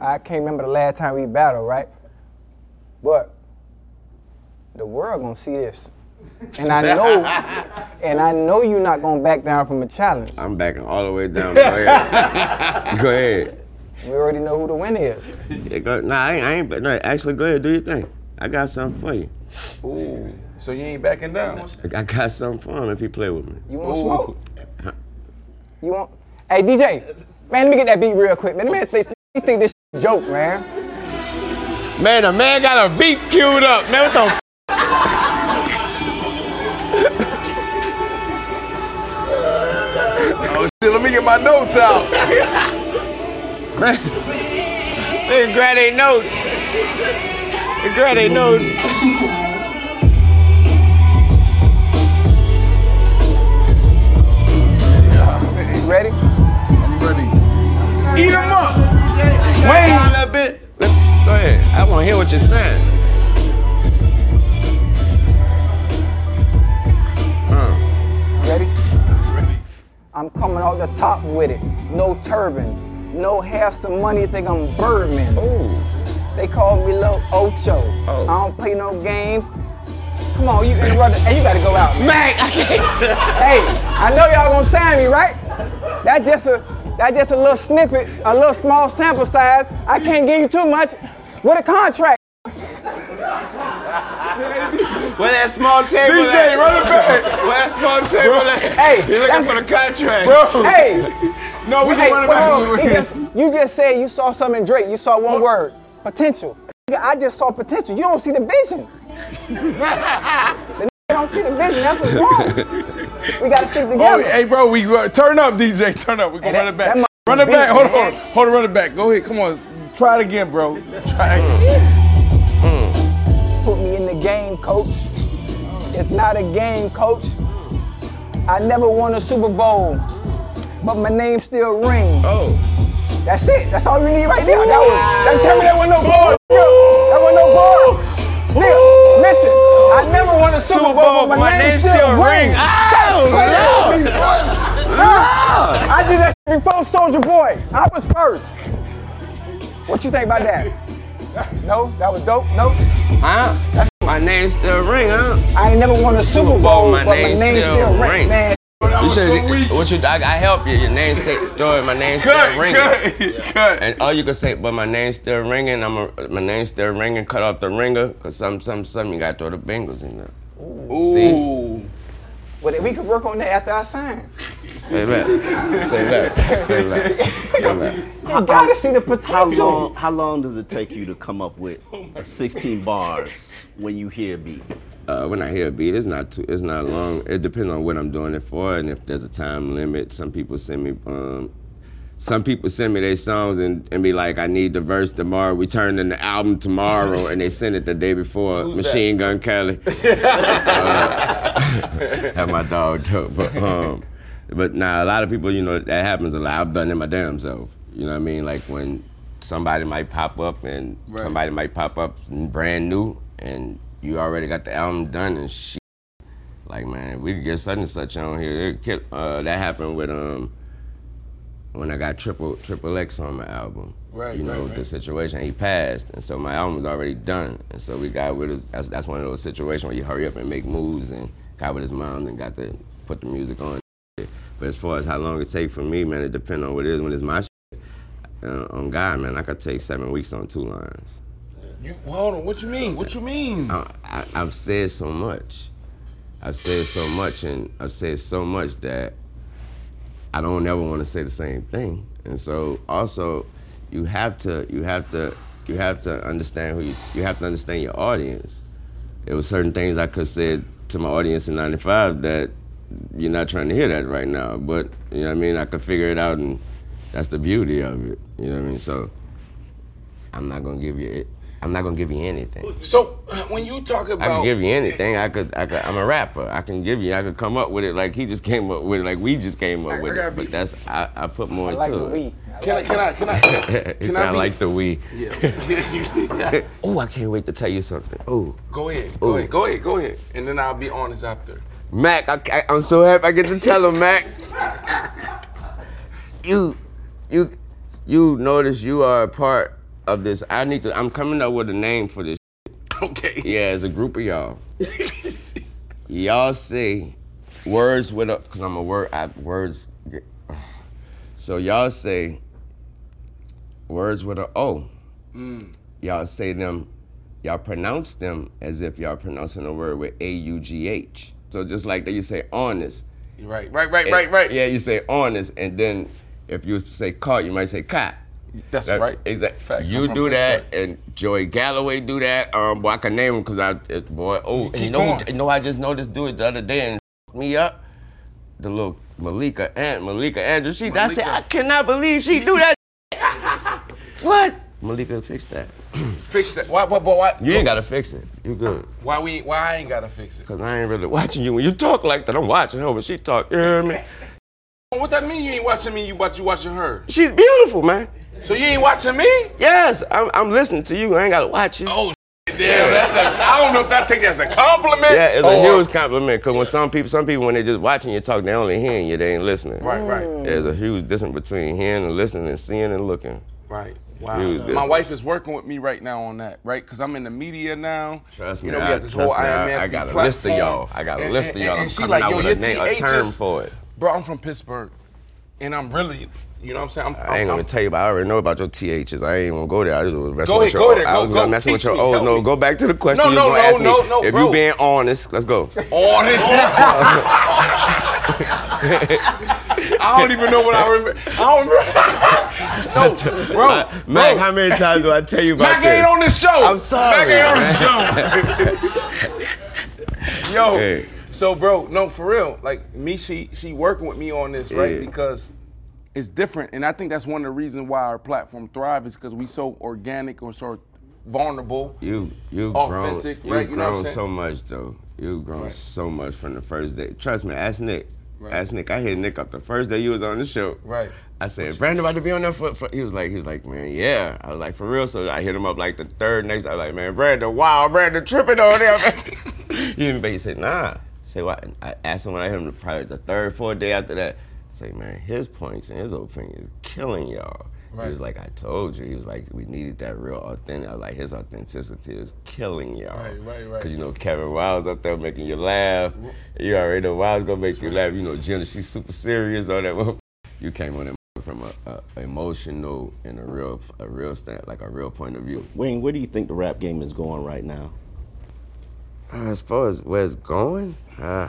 I can't remember the last time we battled, right? But the world gonna see this. And I know, and I know you're not gonna back down from a challenge.
I'm backing all the way down. Go ahead. go ahead.
We already know who the winner is.
Yeah, go, nah, I ain't, I ain't. But no, actually, go ahead. Do your thing. I got something for you.
Ooh. So you ain't backing down?
I got something for him if he play with me.
You want smoke? You want? Hey DJ, man, let me get that beat real quick. Man, the man think, he think this a joke, man.
Man, a man got a beat queued up. Man, what the? F-
Oh shit, let me get my notes out.
man, they grab their notes. They grab their notes.
You ready?
I'm.
Eat them up.
Wait a bit. Go ahead. I want to hear what you're saying. Uh,
Ready? I'm coming out the top with it. No turban, no hair, some money. Think I'm Birdman.
Ooh.
They call me Lil Ocho.
Oh.
I don't play no games. Come on, you interrupted. Hey, you gotta go out. Man.
Mac, I can't.
hey, I know y'all gonna sign me, right? That's just a that's just a little snippet, a little small sample size. I can't give you too much. With a contract.
Where that small table
DJ,
at?
run it back.
Where that small table at?
Hey,
He looking for the contract.
Bro.
Hey,
No, we
hey,
can run it
wait,
back.
hold just, you just said you saw something in Drake. You saw one word, potential. I just saw potential. You don't see the vision. the don't see the vision. That's what's wrong. We gotta stick
Oh,
together.
hey, bro, we uh, turn up, DJ. Turn up. We gonna
Hey,
run it back. Run it back.
beat,
Hold on. Hold on. Run it back. Go ahead. Come on. Try it again, bro. Try it.
Put me in the game, coach. It's not a game, coach. I never won a Super Bowl, but my name still rings.
Oh.
That's it. That's all you need right there. That was. That tell me that wasn't no bar. That wasn't no bar. Nigga, listen. I never won a Super, Bowl, but my, name, still rings. Did that shit before Soulja Boy. I was first. What you think about that? No, that was dope. No,
Huh? My name still ring, huh?
I ain't never won a Super Bowl,
my
but
name
my name
still
still
ring.
rings, man.
You should. What you? I, I help you. Your name say, throw it. My name still ringing.
cut, cut.
And all you can say, but my name's still ringing. I'm a, my name's still ringing. Cut off the ringer, cause some, some, some. You gotta throw the Bengals in there.
Ooh.
But if we could work on that after I sign.
Say that. Say that. Say that. Say that.
You gotta see the
How long, how long does it take you to come up with a 16 bars when you hear a beat?
Uh, when I hear a beat, it's not too, it's not long. It depends on what I'm doing it for, and if there's a time limit. Some people send me, um, some people send me their songs and, and be like, I need the verse tomorrow. We turn in the album tomorrow, and they send it the day before.
Who's
Machine Gun Kelly. uh, have my dog too, but um, but now a lot of people, you know, that happens a lot. I've done it my damn self. You know what I mean? Like when somebody might pop up and
Right.
somebody might pop up brand new, and you already got the album done and shit. Like man, we could get such and such on here. Uh, that happened with um when I got triple triple X on my album.
Right,
You know
right, right.
the situation. He passed, and so my album was already done. And so we got with his. That's, that's one of those situations where you hurry up and make moves and got with his mom and got to put the music on. But as far as how long it take for me, man, it depends on what it is. When it's my shit, uh, on God, man, I could take seven weeks on two lines.
You hold on. What you mean? What you mean?
I, I, I've said so much. I've said so much, and I've said so much that I don't ever want to say the same thing. And so, also, you have to, you have to, you have to understand who you, you have to understand your audience. There were certain things I could said to my audience in '95 that you're not trying to hear that right now. But you know what I mean. I could figure it out, and that's the beauty of it. You know what I mean. So I'm not gonna give you it. I'm not gonna give you anything.
So when you talk about,
I
about
can give you anything. I could, I could. I'm a rapper. I can give you. I could come up with it like he just came up with it, like we just came up
I- I
with
gotta
it. But that's I, I put more
I like
into
the
it.
we.
Can I? Can I? Can I?
it
Can I
sound
be-
like the we.
Yeah.
oh, I can't wait to tell you something. Oh,
Go ahead. Go
Ooh.
ahead. Go ahead. Go ahead. And then I'll be honest after.
Mac, I, am so happy I get to tell him, Mac. You, you, you notice you are a part of this. I need to. I'm coming up with a name for this.
Okay.
Yeah, as a group of y'all. y'all say words with a, cause I'm a word. I, words. So y'all say words with a O.
Mm.
Y'all say them. Y'all pronounce them as if y'all pronouncing a word with A U G H. So just like that, you say honest.
Right. Right. Right.
And-
Right. Right.
Yeah, you say honest, and then if you was to say caught, you might say caught.
That's
That-
right.
Exactly.
Facts.
You do that, and Joey Galloway do that. Um, boy, I can name him because I, it, boy. Oh, and you
Keep
know, you know, I just noticed do it the other day and me up. The little Malika and Malika Andrews. She, I said, I cannot believe she do that. what? Malika, fix that.
Fix that. Why? Why? Why? why
You ain't gotta fix it. You good.
Why we? Why I ain't gotta fix it?
Cause I ain't really watching you when you talk like that. I'm watching her when she talk. You hear me?
What that mean? You ain't watching me. You watch. You watching her.
She's beautiful, man.
So you ain't watching me?
Yes, I'm, I'm listening to you. I ain't gotta watch you.
Oh, damn. That's a. I don't know if that take as a compliment.
Yeah, it's a huge compliment. Cause when some people, some people when they just watching you talk, they only hearing you, they ain't listening.
Right. Right.
There's a huge difference between hearing and listening and seeing and looking.
Right. Wow. My wife is working with me right now on that, right? Because I'm in the media now.
Trust
You
me,
know, we
I,
got this whole
me, I- I got a
platform.
list of y'all. I got a
And-
list
and-
of y'all.
And,
I'm
she
coming
like,
out
yo,
with
your
a, name, a term for it.
bro. I'm from Pittsburgh, and I'm really, you know, what I'm saying, I'm,
I ain't gonna tell you, but I already know about your THs. I ain't gonna go there. I just was messing
Go
with
ahead,
your.
go there,
I was
go,
gonna messing with your.
me,
Oh no,
me.
go back to the question.
No,
you
no,
was gonna
no,
me.
no, no,
If
bro.
you being honest, let's go.
this. I don't even know what I remember. I don't remember. no, bro.
Mac,
bro.
how many times do I tell you about
Mac
this?
ain't on the show.
I'm sorry.
Mac ain't on the show. Yo.
Hey.
So, bro, no, for real. Like me, she she working with me on this, right?
Yeah.
Because it's different, and I think that's one of the reasons why our platform thrives is because we so organic or so vulnerable.
You you
Authentic,
grown,
right?
You
You know what I'm
grown so much though. You've grown
Right.
so much from the first day. Trust me, ask Nick.
Right.
Ask Nick. I hit Nick up the first day you was on the show.
Right.
I said, Brandon about to be on there for, for he was like, he was like, man, yeah. I was like, for real. So I hit him up like the third next. I was like, man, Brandon, wow, Brandon tripping on there. man." he didn't he said, nah. Say what? I asked him when I hit him probably the third, fourth day after that. I say, man, his points and his opinion is killing y'all.
Right.
He was like, I told you. He was like, we needed that real authentic. I was like, his authenticity is killing y'all.
Right, right, right.
Cause you know Kevin Wildes up there making you laugh. You already know Wildes gonna make you laugh. You know Jenna, she's super serious All that. You came on that from a, a emotional and a real a real stand like a real point of view.
Wayne, where do you think the rap game is going right now?
Uh, as far as where it's going, uh,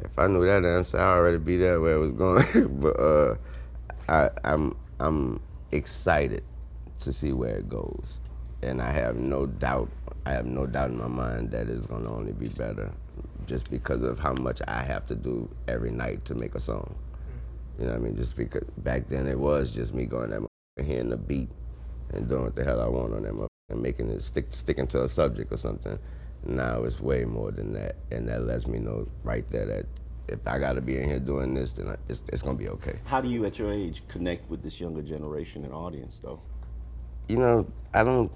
if I knew that answer, I'd already be there where it was going. but uh, I, I'm I'm excited to see where it goes, and I have no doubt. I have no doubt in my mind that it's gonna only be better, just because of how much I have to do every night to make a song. You know what I mean? Just because back then it was just me going that motherfucker, hearing the beat and doing what the hell I want on that and making it stick sticking to a subject or something. Now it's way more than that, and that lets me know right there that if I got to be in here doing this, then I- it's, it's gonna be okay.
How do you, at your age, connect with this younger generation and audience, though?
You know, I don't,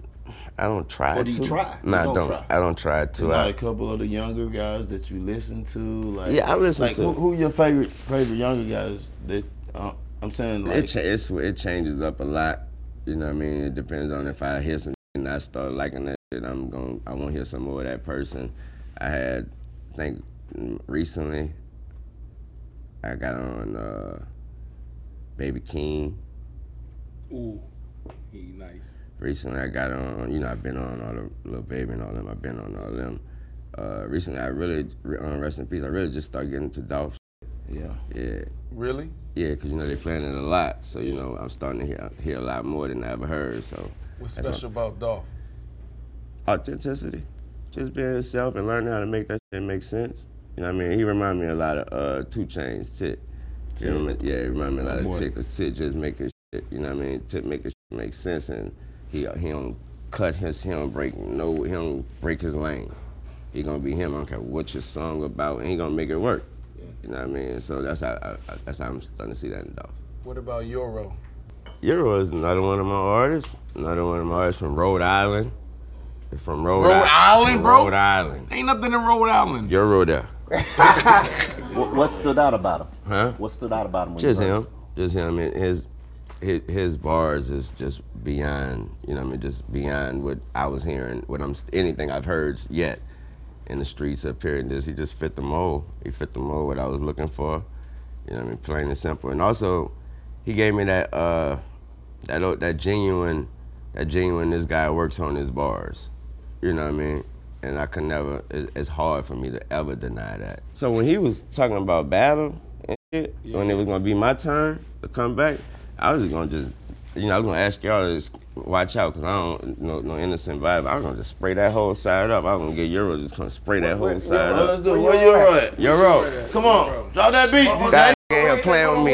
I don't try
Or do you
to.
try? You
No, I
don't
don't.
try?
I don't try to.
There's not
I,
a couple of the younger guys that you listen to. Like,
Yeah, I listen
like,
to-
Who, who your favorite favorite younger guys? That uh, I'm saying, like,
it, cha- it's, it changes up a lot. You know what I mean? It depends on if I hear some and I start liking that shit, I'm going I want to hear some more of that person. I had, I think mm, recently, I got on uh, Baby King.
Ooh, he nice.
Recently, I got on, you know, I've been on all the Lil Baby and all them. I've been on all them. Uh, recently, I really, re- on Rest in Peace, I really just started getting to Dolph.
yeah.
Yeah.
Really?
Yeah, because you know they're playing it a lot, so you know I'm starting to hear hear a lot more than I ever heard. So
What's
That's my-
special about Dolph?
authenticity. Just being yourself and learning how to make that shit make sense. You know what I mean? He remind me a lot of uh, 2 Chainz, Tit. You know I mean? Yeah, he remind me a lot of
Boy.
Tit, because Tit just make his shit, you know what I mean? Tit make his shit make sense and he he don't cut his, he don't break no, he don't break his lane. He gonna be him, I don't care what your song about, and he gonna make it work. Yeah. You know what I mean? So that's how, I, I, that's how I'm starting to see that in Dolph.
What about Euro?
Euro is another one of my artists. Another one of my artists from Rhode Island. From Rhode, Island.
Rhode
I-
Island,
from
bro?
Rhode Island.
Ain't nothing in Rhode Island.
Euro there.
What, what stood out about him?
Huh?
What stood out about him? When
Just him. Just him. And his, his his bars is just beyond, you know what I mean, just beyond what I was hearing, what I'm anything I've heard yet in the streets up here. And just he just fit the mold. He fit the mold what I was looking for. You know what I mean? Plain and simple. And also he gave me that uh that that genuine that genuine this guy works on his bars. You know what I mean? And I could never it's hard for me to ever deny that. So when he was talking about battle and shit, when it was gonna be my turn to come back, I was just gonna just you know, I was gonna ask y'all to just watch out because I don't no no innocent vibe. I was gonna just spray that whole side up. I was gonna get Euro just gonna spray that whole side up.
let's do it. Where Euro at?
Euro.
Come on, drop that beat.
That nigga playing with me.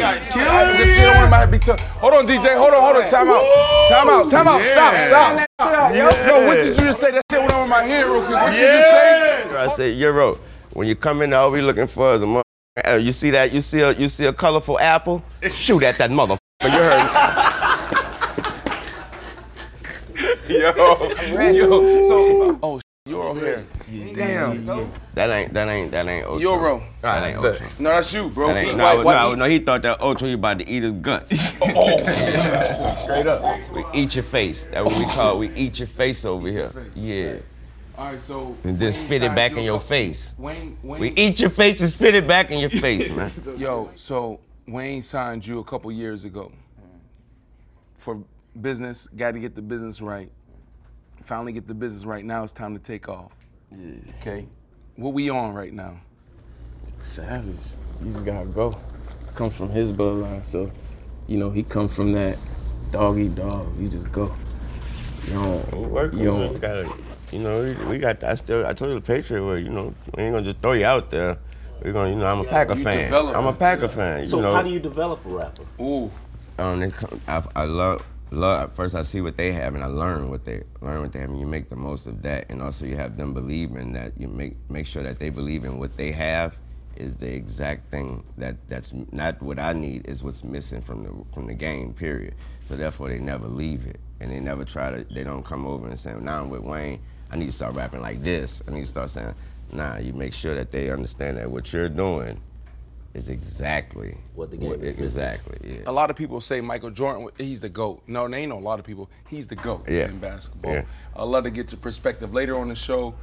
This shit on might be tough. Hold on, DJ. Hold on, hold on. Time out. Time out. Time out. Stop. Stop. Stop. No, what did you just say? That shit went over my head real quick. What did you say?
I said, Euro, when you come in, all we looking for is a mother. You see that? You see a you see a colorful apple? Shoot at that mother. You heard?
Yo. Yo. So, oh, Euro here. Damn.
That ain't that ain't that ain't Ocho.
Euro.
That ain't Ocho.
No, that's you, bro.
That ain't,
Why-
no,
why-
no, no, he thought that Ocho he about to eat his guts. Oh.
Straight up.
We eat your face. That's what we call it. We eat your face over here. Yeah.
All right, so.
And then spit it back
you
in your face.
Wayne, Wayne.
We eat your face and spit it back in your face, man.
Yo, so Wayne signed you a couple years ago mm. for business. Got to get the business right. Finally, get the business right. Now it's time to take off. Okay. What we on right now?
Savage. You just gotta go. Come from his bloodline, so you know he come from that dog eat dog. You just go. You don't.
Work
you
on
don't
We gotta, you know, we, we got. I still, I told you the Patriot way. You know, we ain't gonna just throw you out there. We're gonna, you know, I'm a Packer fan.
develop
I'm a
it.
Packer fan.
So
you know.
how do you develop a rapper?
Ooh.
Um, they come, I, I love, love. First, I see what they have, and I learn what they learn what they have, and you make the most of that. And also, you have them believing that you make make sure that they believe in what they have is the exact thing that that's not what I need is what's missing from the from the game. Period. So therefore, they never leave it, and they never try to. They don't come over and say, "Now I'm with Wayne. I need to start rapping like this. I need to start saying." Nah, you make sure that they understand that what you're doing is exactly
What the game is
exactly. Yeah.
A lot of people say Michael Jordan, he's the GOAT. No, they ain't no a lot of people. He's the GOAT
Yeah.
in basketball.
Yeah.
I'd love to get your perspective later on the show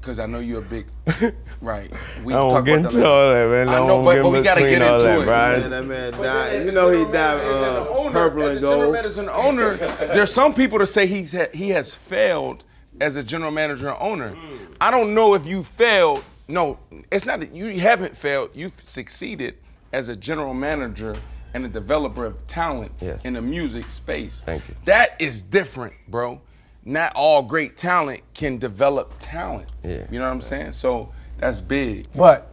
because I know you're a big, right. We
I won't
talk
get
about
into all that, man.
I
I
know,
won't
but, but we got to
between
get
all
into
that,
it.
Brian.
Man, that man died. You know he died uh, purple
as
and
a general
gold.
manager, as an owner, there's some people that say he's ha- he has failed as a general manager and owner. I don't know if you failed. No, it's not that you haven't failed. You've succeeded as a general manager and a developer of talent
Yes.
in the music space.
Thank you.
That is different, bro. Not all great talent can develop talent.
Yeah.
You know what I'm saying? So that's big.
But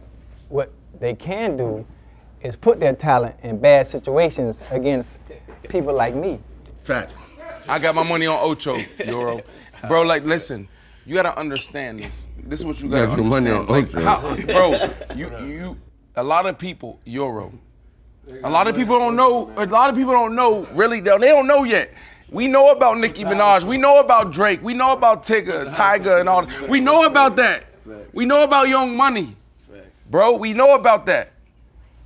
what they can do is put their talent in bad situations against people like me.
Facts. I got my money on Ocho, Euro. Bro, like, listen, you gotta understand this. This is what you gotta
Got your money
understand.
on
Like, how, bro, you, you, a lot of people, Euro. A lot of people don't know. A lot of people don't know. Really, they don't know yet. We know about Nicki Minaj. We know about Drake. We know about Tyga, Tyga, and all. This. We know about that. We know about Young Money, bro. We know about that.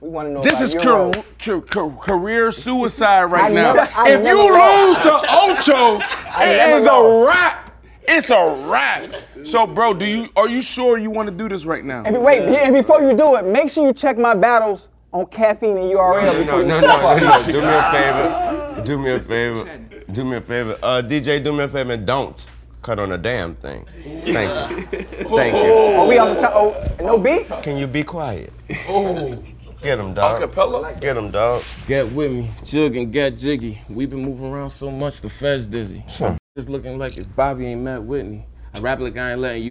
We want to know
This is
Euro.
car- car- car- career suicide right
I
now.
never-
if you lose to Ocho, it is a
lost.
wrap. It's a wrap. So, bro, do you are you sure you want to do this right now?
And be- wait, and before you do it, make sure you check my battles on caffeine and URL
No,
before
no,
you
no,
step
no,
up.
no. Do me a favor. Do me a favor. Do me a favor. Uh, DJ, do me a favor and don't cut on a damn thing. Thank you. Thank you.
Are we on the top? Oh, no beat?
Can you be quiet?
Oh,
Get him, dog.
acapella.
Get him, dog.
get with me. Jug and get jiggy. We've been moving around so much, the feds dizzy. It's looking like if Bobby ain't met Whitney. I rap like I ain't letting you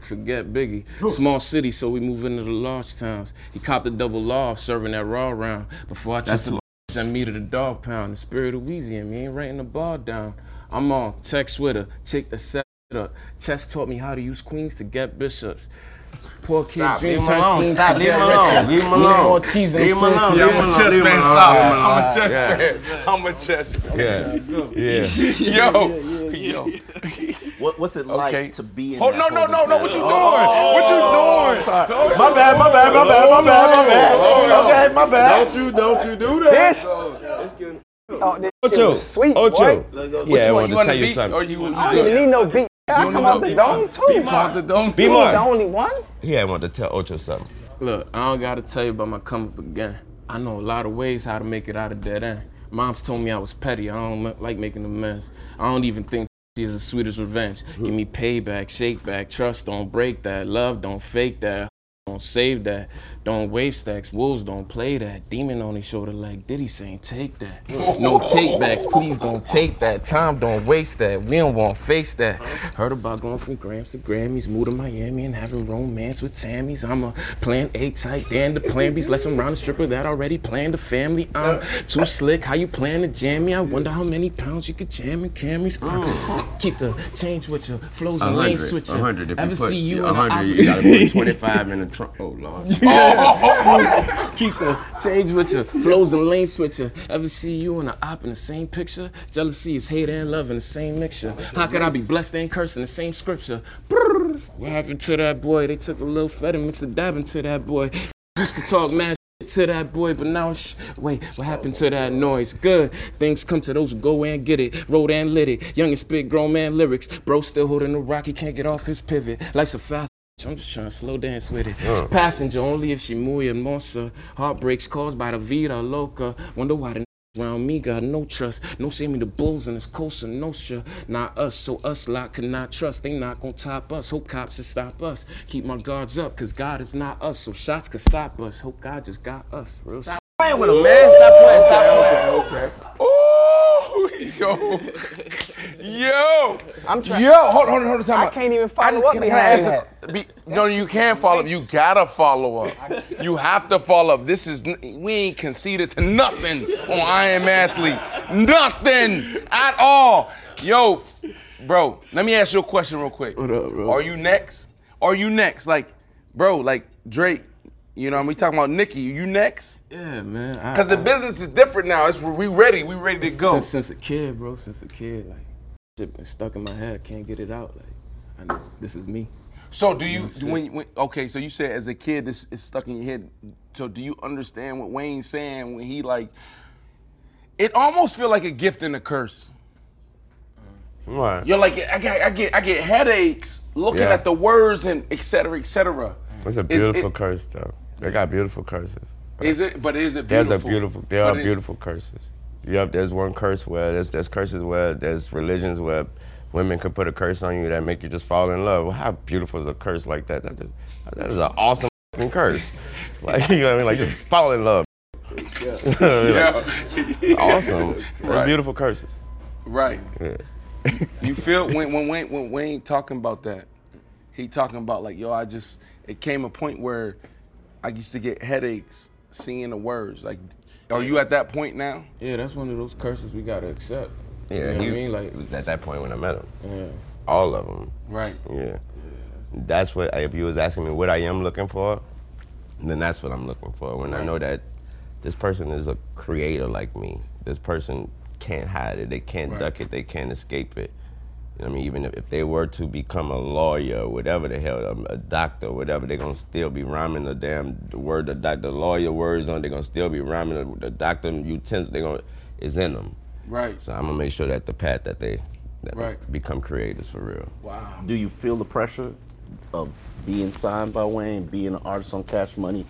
forget Biggie. Small city, so we move into the large towns. He copped a double law serving that raw round. Before I the send me to the dog pound. The spirit of Weezy and me ain't writing the ball down. I'm on text with her, chick that set up. Chess taught me how to use queens to get bishops. Poor kid,
Stop,
dream turns
alone, stop, leave him alone, leave him alone.
more cheese and
Leave him alone, leave him alone, leave him alone.
Stop. I'm a chess
Yeah.
fan. I'm a chess fan.
Yeah.
Yo, yo.
What, what's it like
Okay.
to be in
Oh,
that
no, no, no, no, what you doing? What you oh. doing?
My bad, my bad, my bad, my bad, my bad. Okay, my bad.
Don't you, don't you do that.
This, oh, this
Ocho,
sweet,
Ocho.
boy.
Yeah, I wanted to tell you something.
or you- you
I don't even need no beat. I come out the dome too.
Come out the dome
Be
too.
more.
The only one.
He I wanted to tell Ocho something.
Look, I don't gotta tell you about my come up again. I know a lot of ways how to make it out of dead end. Mom's told me I was petty. I don't like making a mess. I don't even think she is the sweetest revenge. Give me payback, shake back, trust don't break that, love don't fake that. Don't save that. Don't wave stacks. Wolves don't play that. Demon on his shoulder like Diddy saying, take that. No take backs. Please don't take that. Time don't waste that. We don't want to face that. Heard about going from grams to Grammys, moved to Miami and having romance with Tammy's. I'm a plan A type, then the plan B's. Less around the stripper that already planned a family. I'm too slick. How you plan to jam me? I wonder how many pounds you could jam in Camrys. Uh, keep the change with your flows and lane switcher.
If
Ever
you put
see you
a
in a
hundred, you gotta put twenty-five in the Oh lord.
Oh, keep the change with you, flows and lane switcher. Ever see you and a op in the same picture? Jealousy is hate and love in the same mixture. How could I be blessed and cursed in the same scripture? Brrr. What happened to that boy? They took a little fed and mixed a dab into that boy. Used to talk mad to that boy, but now sh- wait, what happened to that noise? Good things come to those who go and get it. Road and lit it. Young and spit grown man lyrics. Bro still holding the rock, he can't get off his pivot. Life's a fast. I'm just trying to slow dance with it.
Uh.
Passenger only if she muy hermosa. Heartbreaks caused by the vida loca. Wonder why the around me got no trust. No see me the bulls in this Cosa Nostra. Not us, so us lot could not trust. They not gonna top us. Hope cops to stop us. Keep my guards up, cause God is not us. So shots could stop us. Hope God just got us. Real shit.
Playing with him, man. Stop playing. Stop playing.
Oh, yo, yo,
I'm trying.
yo. Hold on, hold on, hold on. Time
I
out.
can't even
I
follow
just
up
can I
behind
ask
that.
be- no, you can't follow up. You gotta follow up. You have to follow up. This is we ain't conceded to nothing on I Am Athlete. Nothing at all. Yo, bro, let me ask you a question real quick.
What up, bro?
Are you next? Are you next? Like, bro, like Drake. You know, we talking about Nicki. You next?
Yeah, man.
Cause the
I-
business is different now. It's we ready. We ready to go.
Since, since a kid, bro. Since a kid, like shit been stuck in my head. I can't get it out. Like I know this is me.
So do you
That's
when, when okay? So you said as a kid this is stuck in your head. So do you understand what Wayne's saying when he like? It almost feel like a gift and a curse.
Right.
You're like I get I get I get headaches looking
Yeah.
at the words and et cetera et cetera.
It's a
Is
beautiful
it-
curse, though. They got beautiful curses.
Is it? But is it beautiful?
There's a beautiful. There
But
are beautiful curses. Yep. There's one curse where there's there's curses where there's religions where women could put a curse on you that make you just fall in love. Well, how beautiful is a curse like that? That is, that is an awesome curse. Like you know what I mean? Like just fall in love. Like, awesome.
Right.
beautiful curses.
Right.
Yeah.
You feel when when Wayne when Wayne talking about that, he talking about like yo, I just it came a point where I used to get headaches seeing the words. Like, are you at that point now?
Yeah, that's one of those curses we gotta accept.
Yeah,
you know
he
what I mean? Like,
was at that point when I met him.
Yeah.
All of them.
Right.
Yeah. That's what if you was asking me what I am looking for, then that's what I'm looking for. When I know that this person is a creator like me. This person can't hide it. They can't
Right.
duck it. They can't escape it. You know I mean? Even if, if they were to become a lawyer, or whatever the hell, a, a doctor, whatever, they're gonna still be rhyming the damn the word the doc, the lawyer words on. They're gonna still be rhyming the, the doctor utensils. They're gonna is in them.
Right.
So I'm gonna make sure that the path that they that they
Right.
become creators for real.
Wow.
Do you feel the pressure of being signed by Wayne, being an artist on Cash Money,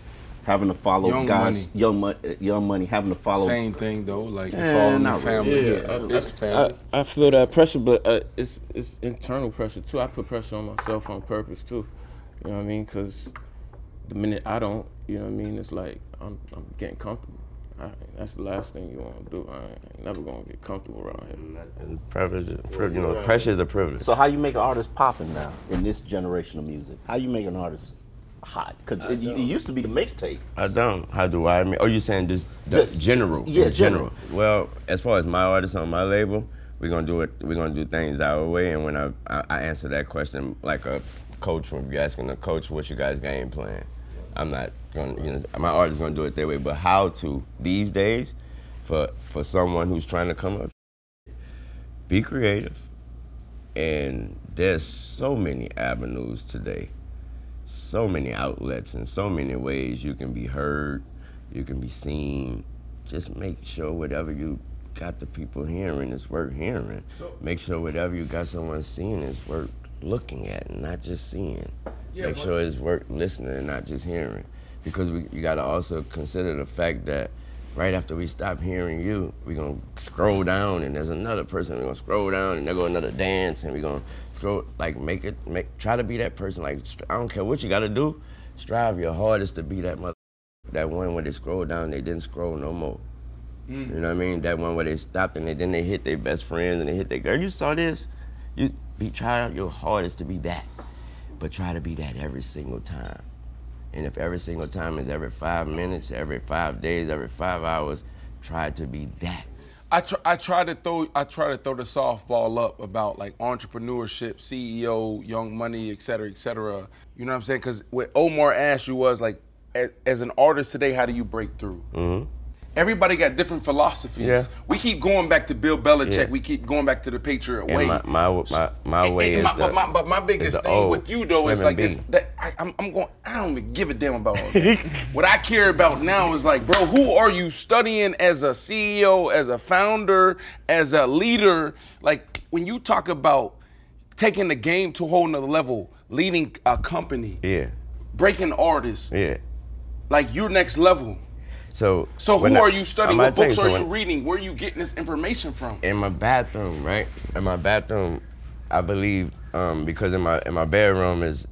having to follow
Young
guys,
Money.
young money, young money, having to follow?
Same thing though. Like it's
Eh,
all in the family.
really.
Yeah, I,
it's family.
I, I feel that pressure, but uh, it's it's internal pressure too. I put pressure on myself on purpose too. You know what I mean? Because the minute I don't, you know what I mean, it's like I'm I'm getting comfortable. I, that's the last thing you want to do. I ain't never gonna get comfortable around here.
And privilege, is- pri- you know, pressure is a privilege.
So how you make an artist popping now in this generation of music? How you make an artist hot? Because it, it used to be the mixtape.
I don't. How do I? I mean, oh, you saying just, the
Just-
general?
yeah,
in general. Well, as far as my artists on my label, we're gonna do it. We're gonna do things our way. And when I I, I answer that question like a coach, when you're asking a coach, what's your guys' game plan? I'm not gonna. You know, my artist gonna do it their way. But how to these days, for for someone who's trying to come up, be creative. And there's so many avenues today so many outlets and so many ways you can be heard, you can be seen. Just make sure whatever you got the people hearing is worth hearing. make sure whatever you got someone seeing is worth looking at and not just seeing.
Yeah,
make sure it's worth listening and not just hearing. Because we, you got to also consider the fact that right after we stop hearing you, we're going to scroll down and there's another person. We're going to scroll down and there go another dance and we're going to scroll, like make it, make try to be that person. Like, I don't care what you got to do, strive your hardest to be that mother, that one where they scroll down, they didn't scroll no more. Mm. You know what I mean? That one where they stopped and they, then they hit their best friends and they hit their girl. You saw this? You be try your hardest to be that, but try to be that every single time. And if every single time is every five minutes, every five days, every five hours, try to be that.
I try, I try to throw I try to throw the softball up about like entrepreneurship, CEO, young money, et cetera, et cetera. You know what I'm saying? Because what Omar asked you was like, as, as an artist today, how do you break through?
Mm-hmm.
Everybody got different philosophies.
Yeah.
We keep going back to Bill Belichick.
Yeah.
We keep going back to the Patriot
And
way.
my my my, my way
And
is
my,
the,
but, my, but my biggest thing with you though is like this, that I, I'm, I'm going. I don't even give a damn about all that. what I care about now is like, bro, who are you studying as a CEO, as a founder, as a leader? Like when you talk about taking the game to a whole nother level, leading a company,
Yeah,
breaking artists,
yeah.
like you're next level.
So
So who
I-
are you studying? What books
you,
are
so
you reading? Where are you getting this information from?
in my bathroom, right? In my bathroom, I believe um, because in my in my bedroom is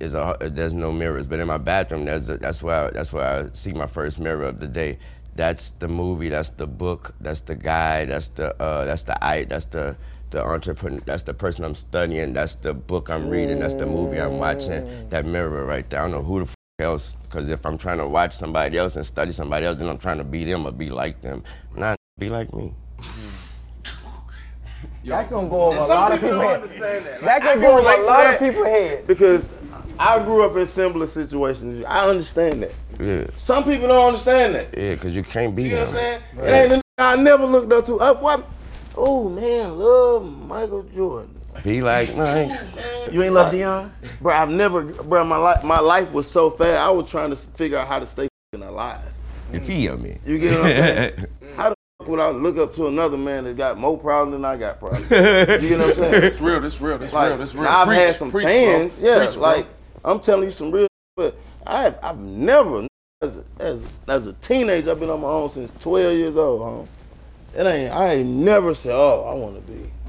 is a there's no mirrors, but in my bathroom there's a, that's where I, that's where I see my first mirror of the day. That's the movie. That's the book. That's the guy. That's the uh, that's the I. That's the the entrepreneur. That's the person I'm studying. That's the book I'm reading. That's the movie I'm watching. That mirror right there. I don't know who the f- else. Because if I'm trying to watch somebody else and study somebody else, then I'm trying to be them or be like them. Not be like me.
That gonna go over a lot of
people
people
don't
head.
that.
That
Like,
gonna go over
relate
a lot
that
of people head.
Because I grew up in similar situations. I understand that.
Yeah.
Some people don't understand that.
Yeah, because you can't be
You know what I'm saying? It ain't the I never looked up to. Up what? Oh man, love Michael Jordan.
Be like Mike.
You ain't love Deion, bro. I've never, bro. My life, my life was so fast. I was trying to figure out how to stay fing alive.
You feel me?
You get what I'm saying? how the fuck would I look up to another man that got more problems than I got problems? You get what I'm saying?
It's real. This real. This
like,
real. This real.
now I've
Preach,
had some
preach,
fans,
bro.
yeah.
Preach, bro.
like I'm telling you some real, but I have, I've never, as a, as, as a teenager, I've been on my own since 12 years old, home. It ain't, I ain't never said, oh, I want to be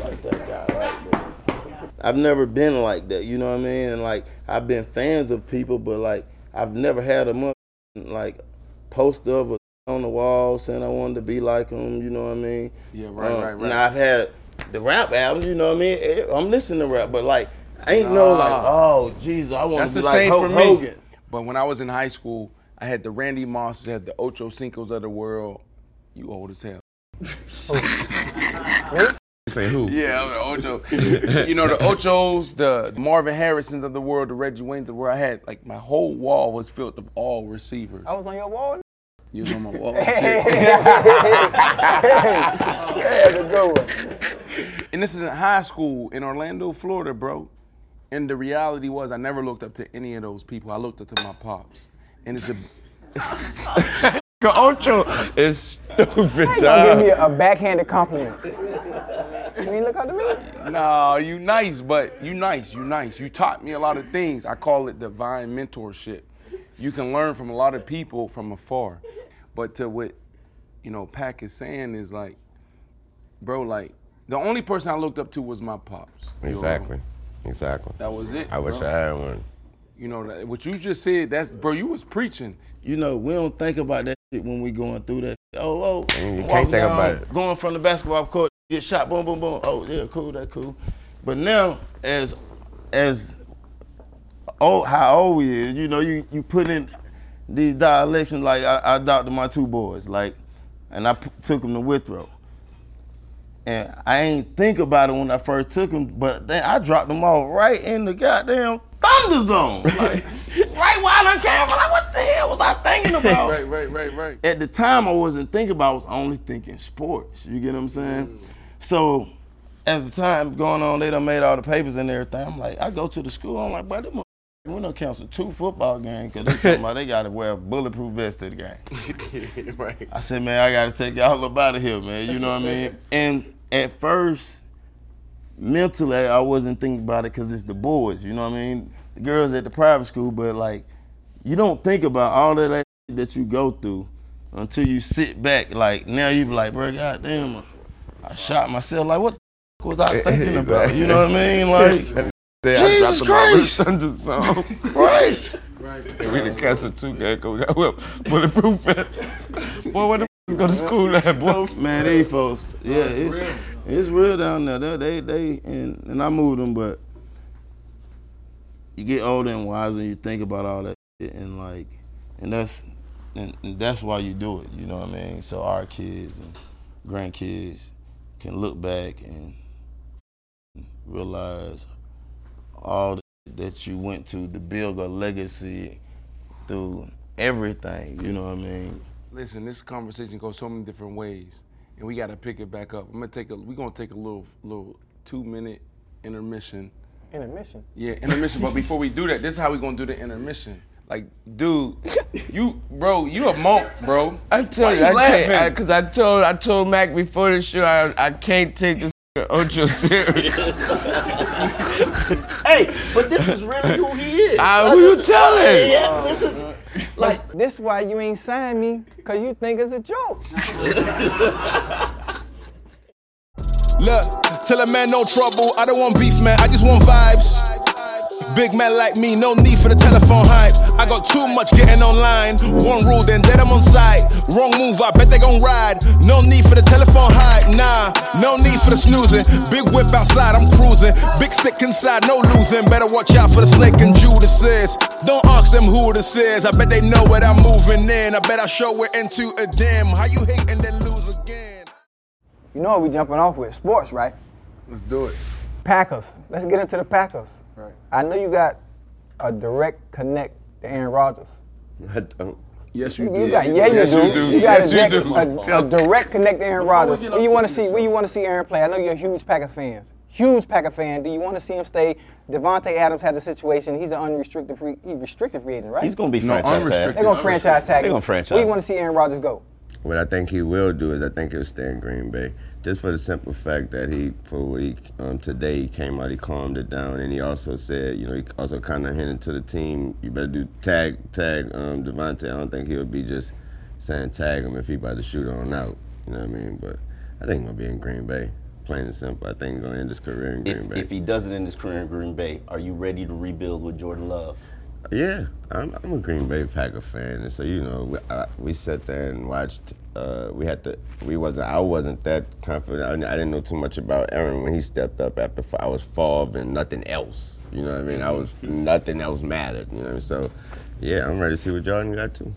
like that guy right there. I've never been like that, you know what I mean? And like, I've been fans of people, but like, I've never had a month like poster of a on the wall saying I wanted to be like him, you know what I mean?
Yeah, right,
Um,
right, right.
Now I've had the rap albums, you know what I mean? I'm listening to rap, but like, ain't no like, oh, Jesus, I want to be like.
That's the
like
same
Hulk
for me.
Hogan.
But when I was in high school, I had the Randy Mosses, had the Ocho Cincos of the world. You old as hell. Oh.
Say who?
Yeah, I'm the Ocho. you know the Ochos, the Marvin Harrisons of the world, the Reggie Waynes of the world. I had like my whole wall was filled with all receivers.
I was on your wall.
You was on my wall.
Hey, that's a good one.
And this is in high school in Orlando, Florida, bro. And the reality was, I never looked up to any of those people. I looked up to my pops. And it's a.
Ocho is stupid,
How you gonna give me a, a backhanded compliment? You ain't look up to me?
No, you nice, but you nice, you nice. You taught me a lot of things. I call it divine mentorship. You can learn from a lot of people from afar. But to what, you know, Pac is saying is like, bro, like, the only person I looked up to was my pops. You know?
Exactly. Exactly.
That was it.
I wish. I had one.
You know, what you just said, that's bro, you was preaching.
You know, we don't think about that shit when we going through that. Oh, oh,
you can't think about it.
Going from the basketball court, get shot, boom, boom, boom. Oh, yeah, cool, that cool. But now, as as old, how old we is, you know, you you put in these dialections. Like I, I adopted my two boys, like, and I p- took them to Withrow. And I ain't think about it when I first took them, but then I dropped them all right in the goddamn thunder zone. Like, right while I came, like, what the hell was I thinking about?
right, right, right, right.
At the time, I wasn't thinking about. I was only thinking sports. You get what I'm saying? Mm. So, as the time going on, they done made all the papers and everything. I'm like, I go to the school. I'm like, but them we done cancel two football games because they talking about they got to wear a bulletproof vest to the game.
right.
I said, man, I got to take y'all up out of here, man. You know what I mean? And at first, mentally, I wasn't thinking about it because it's the boys. You know what I mean? The girls at the private school, but like, you don't think about all of that that you go through until you sit back. Like now, you be like, bro, goddamn, I shot myself. Like, what the f- was I thinking about? You know what I mean? Like, Jesus Christ, right?
Right. we done canceled two games 'cause we got well, bulletproof vest. Boy, what the f- go to school at, boy?
Man, these folks, yeah,
it's
it's
real.
down there. They they, and, and I moved them, but you get older and wiser, and you think about all that shit, and like, and that's and, and that's why you do it. You know what I mean? So our kids and grandkids can look back and realize all that you went to to build a legacy through everything. You know what I mean?
Listen, this conversation goes so many different ways, and we got to pick it back up. I'm gonna take a. We're gonna take a little, little two minute intermission.
Intermission.
Yeah, intermission. but before we do that, this is how we gonna do the intermission. Like, dude, you, bro, you a monk, bro.
I tell
Why
you, I
laughing?
can't, because I, told I told Mac before the show, I, I can't take this Ocho serious.
hey, but this is really who he is.
Ah, who you telling?
Yeah, this is like
This is why you ain't signed me, cause you think it's a joke.
Look, tell a man no trouble. I don't want beef, man. I just want vibes. Big man like me, no need for the telephone hype. I got too much getting online. One rule, then dead I'm on site. Wrong move, I bet they gon' ride. No need for the telephone hype, nah. No need for the snoozing. Big whip outside, I'm cruising. Big stick inside, no losing. Better watch out for the snake and Judas is. Don't ask them who this is. I bet they know what I'm moving in. I bet I show it into a dim. How you hate and then lose again?
You know what we jumping off with? Sports, right?
Let's do it.
Packers. Let's get into the Packers.
Right.
I know you got a direct connect to Aaron Rodgers.
I don't.
Yes,
You, got, yeah, you
Yes,
do.
you do.
You got
Yes,
a,
you
direct,
do.
a, a direct connect to Aaron Rodgers. Where you want to see? Where you want to see Aaron play? I know you're a huge Packers fan. Huge Packer fan. Do you want to see him stay? Davante Adams had a situation. He's an unrestricted free. He restricted free agent, right?
He's gonna be
No,
franchise tag.
They're gonna franchise tag.
They're
him.
gonna franchise.
Where you want to see Aaron Rodgers go?
What I think he will do is I think he'll stay in Green Bay, just for the simple fact that he, for what he um, today, he came out, he calmed it down, and he also said, you know, he also kind of hinted to the team, you better do tag tag um, Davante. I don't think he'll be just saying tag him if he about to shoot on out. You know what I mean? But I think he'll be in Green Bay, plain and simple. I think he's gonna end his career in Green
If,
Bay.
if he does it in his career in Green Bay, are you ready to rebuild with Jordan Love?
Yeah, I'm, I'm a Green Bay Packer fan, and so you know, we, uh, we sat there and watched. Uh, we had to. We wasn't. I wasn't that confident. I, I didn't know too much about Aaron when he stepped up after I was Favre and nothing else. You know what I mean? I was nothing else mattered. You know. So, yeah, I'm ready to see what Jordan got too.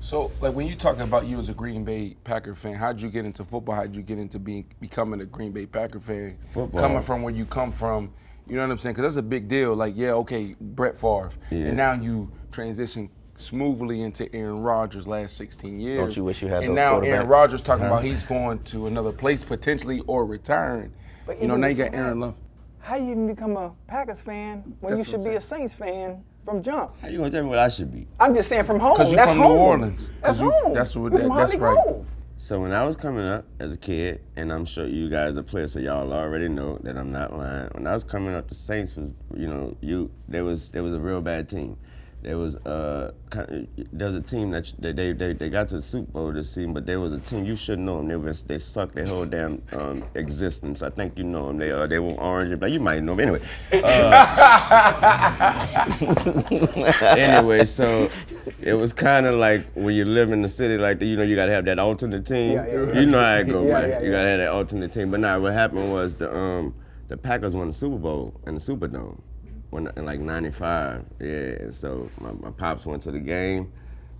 So, like when you talking about you as a Green Bay Packer fan, how'd you get into football? How'd you get into being becoming a Green Bay Packer fan?
Football.
Coming from where you come from, you know what I'm saying? Because that's a big deal. Like, yeah, okay, Brett Favre,
Yeah.
and now you transition smoothly into Aaron Rodgers last 16 years.
Don't you wish you had
And
those
now Aaron? Rodgers talking
Huh?
about he's going to another place potentially or retiring.
But
you know, now you got Aaron Love.
How you even become a Packers fan when
That's
you should
what I'm
be a Saints fan from jump?
How you gonna tell me what I should be?
I'm just saying from home.
Because you're
That's
from
home.
New Orleans.
That's
you-
home.
That's what that, that's right.
Grove.
So when I was coming up as a kid, and I'm sure you guys are players, so y'all already know that I'm not lying. When I was coming up, the Saints was, you know, you there was there was a real bad team. There was uh there was a team that they, they they they got to the Super Bowl this season, but there was a team you should know them. They was they sucked their whole damn um, existence. I think you know them. They uh, they were orange, but you might know them anyway. Uh, anyway, so it was kind of like when you live in the city like that, you know, you gotta have that alternate team.
Yeah, yeah, yeah.
You know how it go,
yeah,
you gotta have that alternate team. But now what happened was the um the Packers won the Super Bowl in the Superdome when in like '95. Yeah, and so my, my pops went to the game.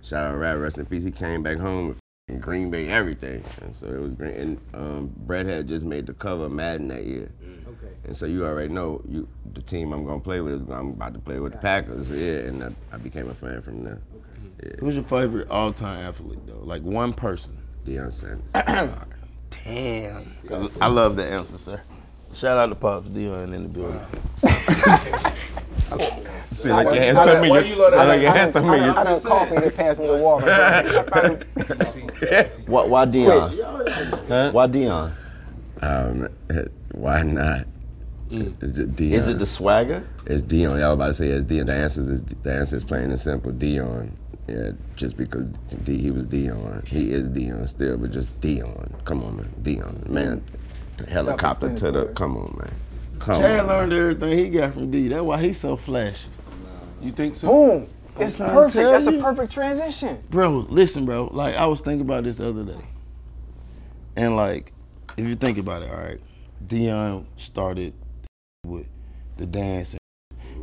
Shout out to Rat Rest in Peace. He came back home with Green Bay everything, and so it was great. And um, Brett had just made the cover of Madden that year.
Okay.
And so you already know you the team I'm gonna play with is I'm about to play with the Packers. Yeah, and I, I became a fan from there. Yeah.
Who's your favorite all-time athlete though? Like one person.
Deion Sanders.
Damn. I love the answer, sir. Shout out to Pops Deion in the building.
See, like you had some of your, like you had some of
I
your.
done coffee that passed me the water.
Why, why Deion? Why Deion?
Um, why not? Deion.
Is it the swagger?
It's Deion. Y'all about to say it's Deion. The answer is the answer is plain and simple. Deion. Yeah, just because D, he was Deion, he is Deion still, but just Deion. Come on, man, Deion, man. Helicopter to the. Come on, man. Come
Chad
on.
learned everything he got from D. That's why he's so flashy.
You think so?
Boom. It's
trying to
perfect.
tell
That's a perfect transition.
Bro, listen, bro. Like I was thinking about this the other day, and like, if you think about it, all right, Deion started with the dancing.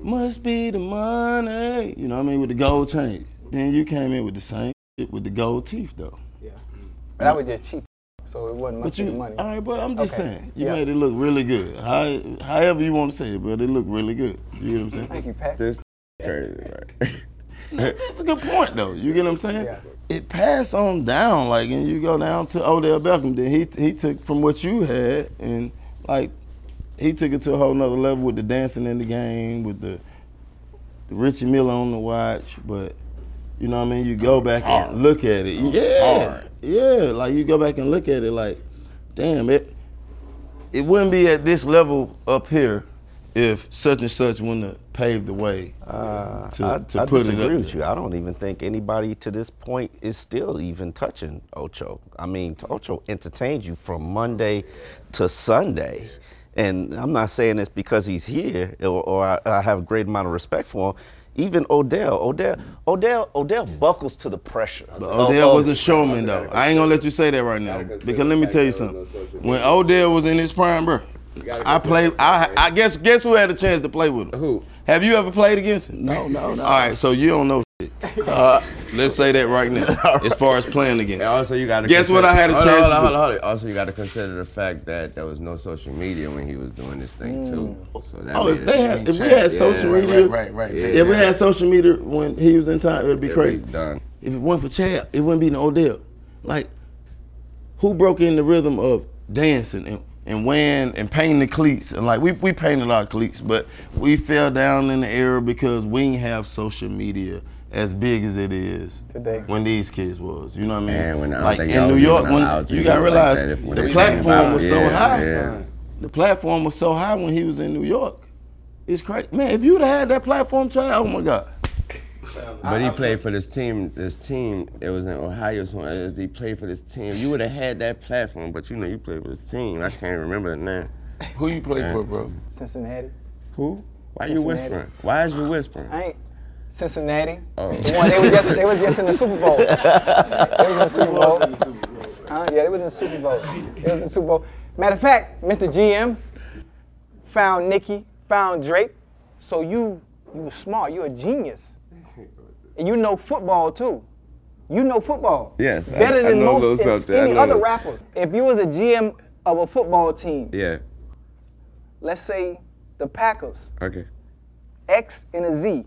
Must be the money, you know what I mean, with the gold chain. Then you came in with the same shit with the gold teeth, though.
Yeah. But that was just cheap. So it wasn't much
But you,
of the money.
all right, but I'm just
Okay.
saying, you
Yeah.
made it look really good. How, however you want to say it, but it looked really good. You get what I'm saying?
Thank you, Pat.
This crazy, right?
That's a good point, though. You get what I'm saying?
Yeah.
It passed on down, like, and you go down to Odell Beckham. Then he he took from what you had, and like, he took it to a whole nother level with the dancing in the game, with the, the Richard Mille on the watch. But you know what I mean? You go back and look at it. Yeah, yeah. Like you go back and look at it, like, damn it. It wouldn't be at this level up here if such and such wouldn't have paved the way
Uh,
to,
I,
to
I
put it
disagree
up
with
there.
you. I don't even think anybody to this point is still even touching Ocho. I mean, Ocho entertained you from Monday to Sunday. And I'm not saying this because he's here or, or I, I have a great amount of respect for him. Even Odell, Odell, Odell, Odell buckles to the pressure.
But
of-
Odell
of-
was a showman, though. I ain't gonna let you say that right now because let me tell you something. When Odell was in his prime, bro, I played. I, I guess guess who had a chance to play with him?
Who?
Have you ever played against him?
No, no, no.
All right, so you don't know shit. Uh, let's say that right now. As far as playing against,
And
him.
also, you got to
Guess what I had a chance
hold
to
on,
do?
hold on, hold on. Also, you got to consider the fact that there was no social media when he was doing this thing too. So that
Oh,
made
if
it-
they had, if we had
Yeah,
social
right,
media,
right, right.
Yeah.
if we had social media when he was in time, it'd be
It'd be
crazy.
done.
If it wasn't for Chad, it wouldn't be no Odell. Like, who broke in the rhythm of dancing and, and wearing and painting the cleats? And like, we, we painted our cleats, but we fell down in the era because we didn't have social media as big as it is
Today.
when these kids was. You know what I mean?
And when I
like in New York, when
allowed
you gotta
it like
realize
that if- when
the platform was so
Yeah,
high.
yeah.
The platform was so high when he was in New York. It's crazy, man. If you'd have had that platform, child, oh my God.
But he played for this team. This team, it was in Ohio. So he played for this team, you would have had that platform. But you know, you played for this team. I can't remember the name.
Who you
played
for, bro?
Cincinnati.
Who? Why you whispering? Why is you whispering?
I ain't Cincinnati.
Oh.
The one, they was just they was just in the Super Bowl. They was in the Super Bowl. Huh? Yeah, they was in the Super Bowl. They was in the Super Bowl. Matter of fact, Mr. GM found Nicki, found Drake. So you you was smart. You a genius. And you know football too. You know football.
Yes,
Better
I
than
know
most
something.
Any
know
other
that.
rappers. If you was a GM of a football team,
Yeah.
let's say the Packers,
Okay.
X and a Z.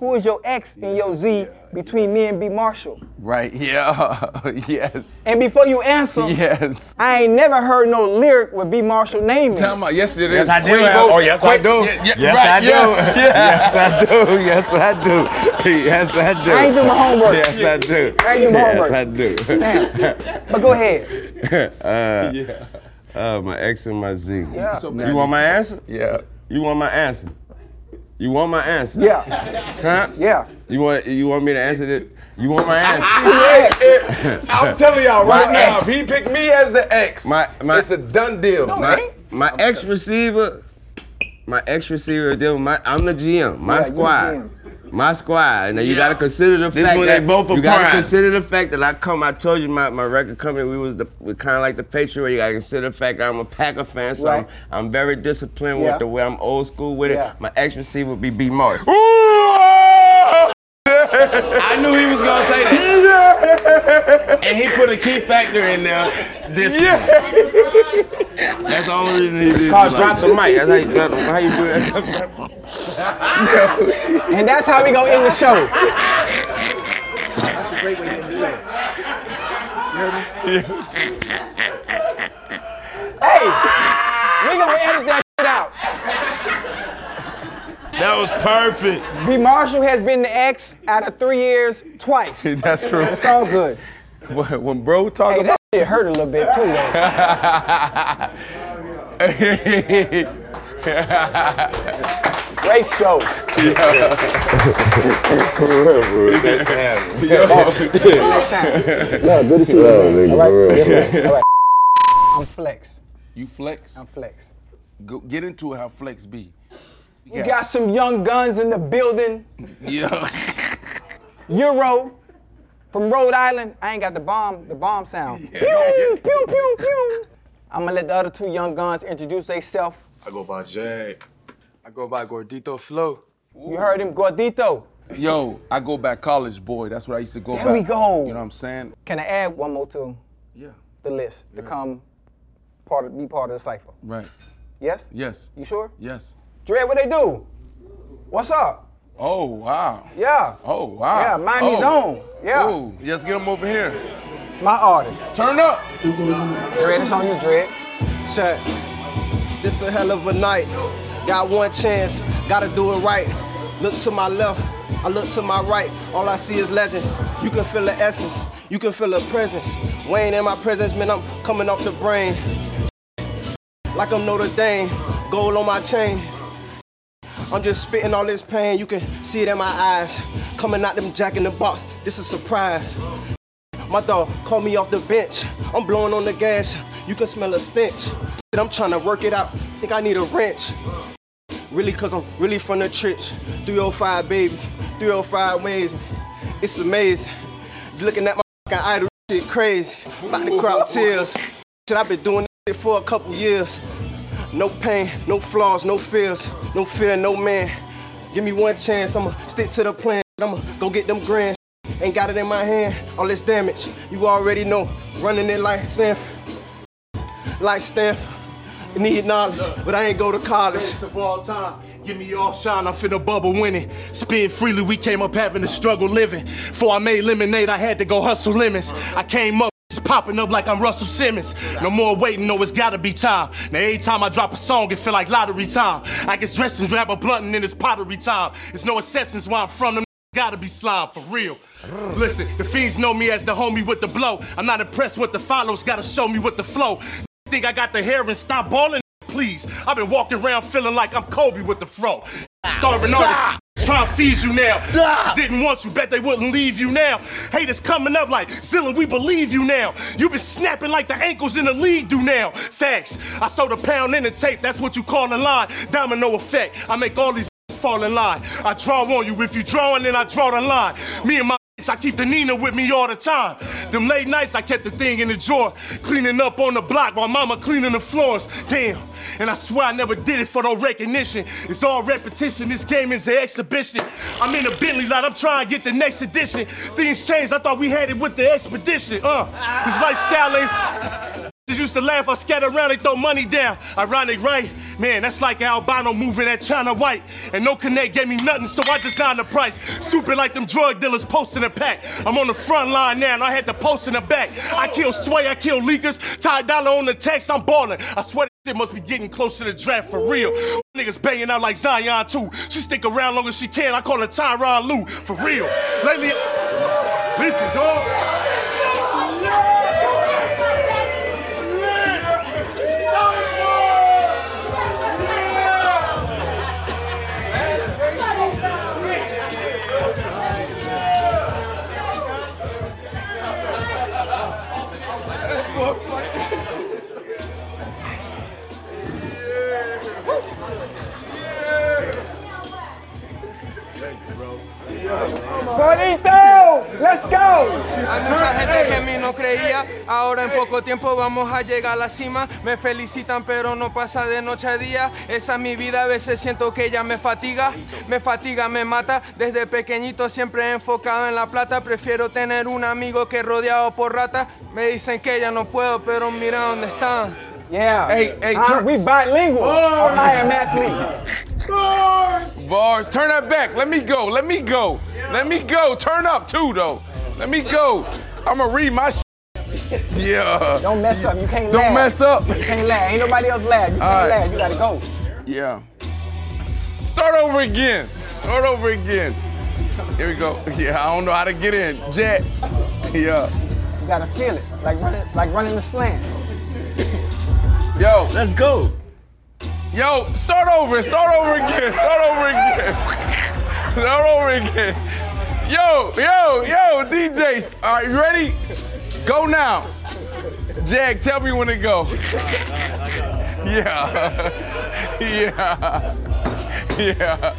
Who is your X and your Z between me and B Marshall?
Right. Yeah. yes.
And before you answer,
Yes.
I ain't never heard no lyric with B Marshall name in it.
Tell me. Yes, it is.
Yes, I do. Oh, yes, I do.
Yeah, yeah,
Yes, I do.
Yes.
Yes, I do. Yes, I do. Yes, I do.
I ain't do my homework.
Yes, I do.
I ain't do my homework.
yes,
homework.
I do.
Damn. But go ahead.
uh,
Yeah.
uh, my X and my Z.
Yeah.
So
You want my answer?
Yeah.
You want my answer? You want my answer?
Yeah.
Huh?
Yeah.
You want you want me to answer this? You want my answer?
I'm telling y'all right My now,
ex.
if he picked me as the ex,
My my
it's a done deal.
my, my ex receiver, my ex receiver deal. My I'm the GM. My
Yeah, you the
squad.
GM.
My squad. Now you
Yeah.
gotta consider the
This
fact that
they both
you gotta
prime.
consider the fact that I come. I told you my, my record company. We was the we kind of like the Patriot. You gotta consider the fact that I'm a Packer fan, so
Right.
I'm, I'm very disciplined
Yeah.
with the way I'm old school with
Yeah.
it. My ex receiver would be B Mark. Ah!
I knew he was gonna say that. And he put a key factor in there. This That's the only reason he did.
Carl,
it
drop
like
the mic. That's how you, that's how you do that.
And that's how we gonna end the show.
That's a great way to end the show. You heard me?
Hey, we gonna edit that shit out.
That was perfect.
B. Marshall has been the ex out of three years twice.
That's true.
It's all good.
When, when bro talk
Hey,
about
that shit hurt a little bit too, though. Great show. Next time. Yeah, good to see you. man. All right. All right. I'm Flex.
You flex?
I'm Flex.
Go, get into it how flex be.
You got some young guns in the building.
Yeah.
Euro from Rhode Island. I ain't got the bomb, the bomb sound. Pew, pew, pew, pew. I'm gonna let the other two young guns introduce themselves.
I go by Jay. I go by Gordito Flow.
You heard him, Gordito.
Yo, I go back college boy. That's what I used to go
There
back.
we go.
You know what I'm saying?
Can I add one more to
Yeah.
the list to come part of, be part of the cipher?
Right.
Yes?
Yes.
You sure?
Yes.
Dre, what they do? What's up?
Oh wow.
Yeah.
Oh wow.
Yeah, Miami's
oh.
own. Yeah.
Oh. Let's get him over here.
It's my artist.
Turn up.
Dre, it's on you, Dre.
Check. This a hell of a night. Got one chance, gotta do it right. Look to my left, I look to my right. All I see is legends. You can feel the essence, you can feel the presence. Wayne in my presence, man, I'm coming off the brain. Like I'm Notre Dame, gold on my chain. I'm just spitting all this pain, you can see it in my eyes. Coming out them jack in the box, this a surprise. My dog called me off the bench. I'm blowing on the gas. You can smell a stench. I'm trying to work it out. Think I need a wrench. Really, cause I'm really from the trench. 305, baby. 305 ways. It's amazing. Looking at my fucking idol, shit crazy. About to crowd tears. Shit, I've been doing this for a couple years. No pain, no flaws, no fears, no fear, no man. Give me one chance, I'ma stick to the plan. I'ma go get them grand. Ain't got it in my hand, all this damage. You already know, running it like Stanford. Like Stanford. Need knowledge, but I ain't go to college.
Of all time. Give me all shine, I'm finna bubble winning. Spin freely, we came up having a struggle living. Before I made lemonade, I had to go hustle lemons. I came up. Popping up like I'm Russell Simmons. No more waiting, no, it's gotta be time. Now, every time I drop a song, it feel like lottery time. I get dressed and grab a blunt and then it's pottery time. It's no exceptions where I'm from. Them gotta be slime for real. Listen, the fiends know me as the homie with the blow. I'm not impressed with the follows, gotta show me with the flow. Think I got the hair and stop balling? Please, I've been walking around feeling like I'm Kobe with the fro. Starving artists. Trying to feed you now. Didn't want you, bet they wouldn't leave you now. Haters coming up like, Zilla, we believe you now. You been snapping like the ankles in the league do now. Facts. I sold a pound in the tape, that's what you call a line. Domino effect. I make all these fall in line. I draw on you. If you drawing, then I draw the line. Me and my I keep the Nina with me all the time. Them late nights, I kept the thing in the drawer, cleaning up on the block while mama cleaning the floors. Damn, and I swear I never did it for no recognition. It's all repetition. This game is an exhibition. I'm in a Bentley lot. I'm trying to get the next edition. Things changed. I thought we had it with the expedition. Uh, this lifestyle ain't. Used to laugh, I scatter around, they throw money down. Ironic, right? Man, that's like albino moving at China White. And no connect gave me nothing, so I designed the price. Stupid like them drug dealers posting a pack. I'm on the front line now, and I had to post in the back. I kill Sway, I kill leakers. Ty Dollar on the text, I'm balling. I swear shit must be getting close to the draft for real. Niggas banging out like Zion too. She stick around long as she can. I call her Tyronn Lue for real. Lately, listen, dog.
Hay mucha gente que a mí no creía, ahora en poco tiempo vamos a llegar a la cima. Me felicitan pero no pasa de noche a día. Esa es mi vida, a veces siento que ella me fatiga. Me fatiga, me mata. Desde pequeñito siempre enfocado en la plata. Prefiero tener un amigo que rodeado por ratas. Me dicen que ya no puedo, pero mira dónde están.
Yeah.
Hey, hey,
Huh?
turn-
we bilingual.
Bars.
I am athlete.
Bars. Turn that back. Let me go. Let me go. Let me go. Turn up too, though. Let me go. I'ma read my shit. Yeah.
Don't mess up. You can't
Don't
laugh.
mess up.
You can't laugh. Ain't nobody else laugh. You can't
All right.
laugh. You gotta go.
Yeah. Start over again. Start over again. Here we go. Yeah, I don't know how to get in. Jet. Yeah.
You gotta feel it. Like running, like running the slant.
Yo. Let's go. Yo, start over. Start over again. Start over again. Start over again. Yo, yo, yo, DJ. All right, you ready? Go now. Jack, tell me when to go. Yeah. Yeah. Yeah.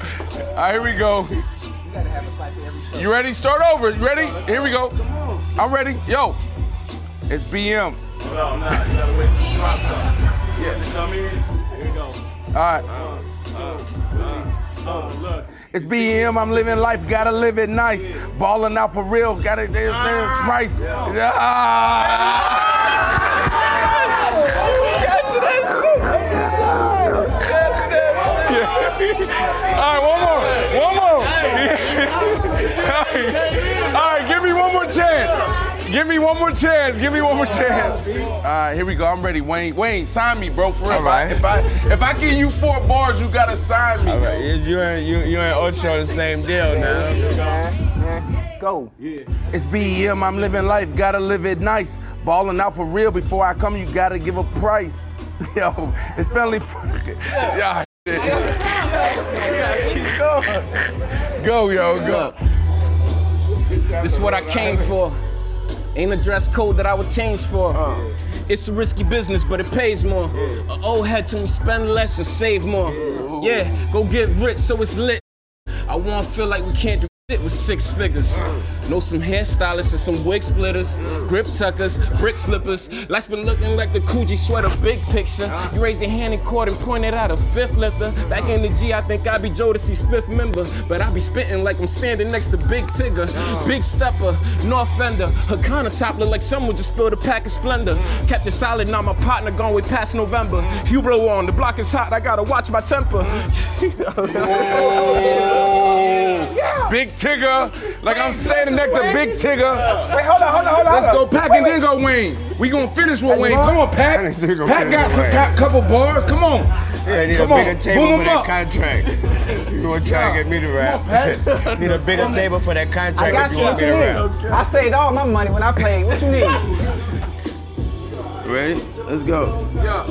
All right, here we go. You ready? Start over. You ready? Here we go. I'm ready. Yo. It's BM. All right. Look, It's BM, I'm living life, gotta live it nice. Balling out for real, gotta, there's, there's price. All right, one more, one more. Give me one more chance. Give me one more chance. All right, here we go. I'm ready. Wayne, Wayne, sign me, bro. For real.
All right.
If I if I give you four bars, you gotta sign me.
All right, you, you ain't you, you ain't Ocho the same deal now.
Go. Yeah.
It's BEM, I'm living life, gotta live it nice. Balling out for real before I come, you gotta give a price. Yo, it's family. Yeah. Go, yo, go.
This is what I came for. Ain't a dress code that I would change for. Uh. It's a risky business, but it pays more. A old head to me spend less and save more. Yeah, go get rich so it's lit. I wanna feel like we can't do shit with six figures. Know some hairstylists and some wig splitters, grip tuckers, brick flippers. Life's been looking like the Coogi sweater, big picture. You raised your hand in court and pointed out a fifth lifter. Back in the G, I think I'd be Jodeci's fifth member. But I be spitting like I'm standing next to Big Tigger. Big stepper, no offender. Her top look like someone just spilled a pack of Splenda. Kept it solid, now my partner gone way past November. Hubro on, the block is hot, I gotta watch my temper.
Big Tigger, like I'm standing next to Big Tigger.
Wait, hold on, hold on, hold on.
Let's go,
on.
Pack, and then go Wayne. We gonna finish with Wayne. Come on, Pack.
I need to go
Pack got some
Wayne.
couple bars. Come on.
Yeah, I need
Come
a
on,
bigger table
boom
for
'em
that
up.
contract. You gonna try and get me to rap? need a bigger table for that contract
I
contract
got
if
you.
you want
What
me
you
to
need?
rap.
I saved all my money when I played. What you need?
Ready? Let's go. Yeah.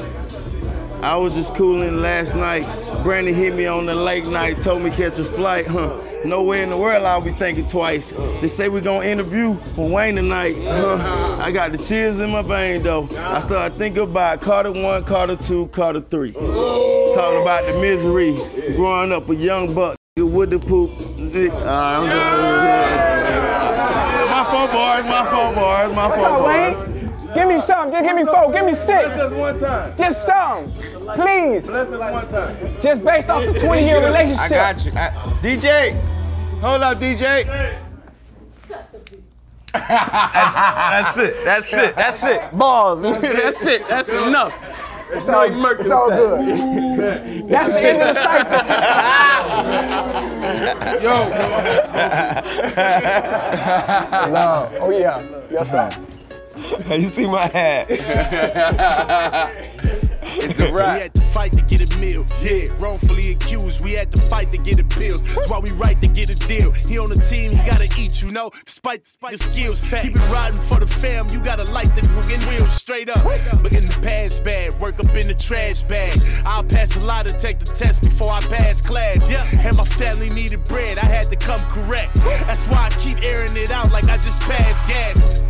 I was just cooling last night. Brandon hit me on the late night, told me catch a flight, huh? Nowhere in the world I'll be thinking twice. They say we gonna interview with Wayne tonight. Huh? I got the chills in my vein though. I started thinking about Carter one, Carter two, Carter three. Talking about the misery, growing up a young buck with the poop. Uh, my fault, boys. My fault, boys. My
What's
fault,
up,
boys.
Wayne? Give me some. Just give me four. Give me six.
Just one time.
Just some. Please.
Bless us one time.
Just based off the 20 year relationship.
I got you. I, DJ, hold up, DJ.
That's it. That's it. That's it. Balls. That's it. That's enough.
It's all, it's all good. That's the end of the cycle. no. Oh, yeah. Yes, sir.
you see my hat?
It's a
ride.
We
had to fight to get a meal. Yeah, wrongfully accused. We had to fight to get a pills. That's why we right to get a deal. He on the team, he gotta eat, you know. Despite the skills, keep it riding for the fam. You gotta light the fucking wheels straight up. But in the past bag, work up in the trash bag. I'll pass a lot to take the test before I pass class. Yeah, and my family needed bread. I had to come correct. That's why I keep airing it out like I just passed gas.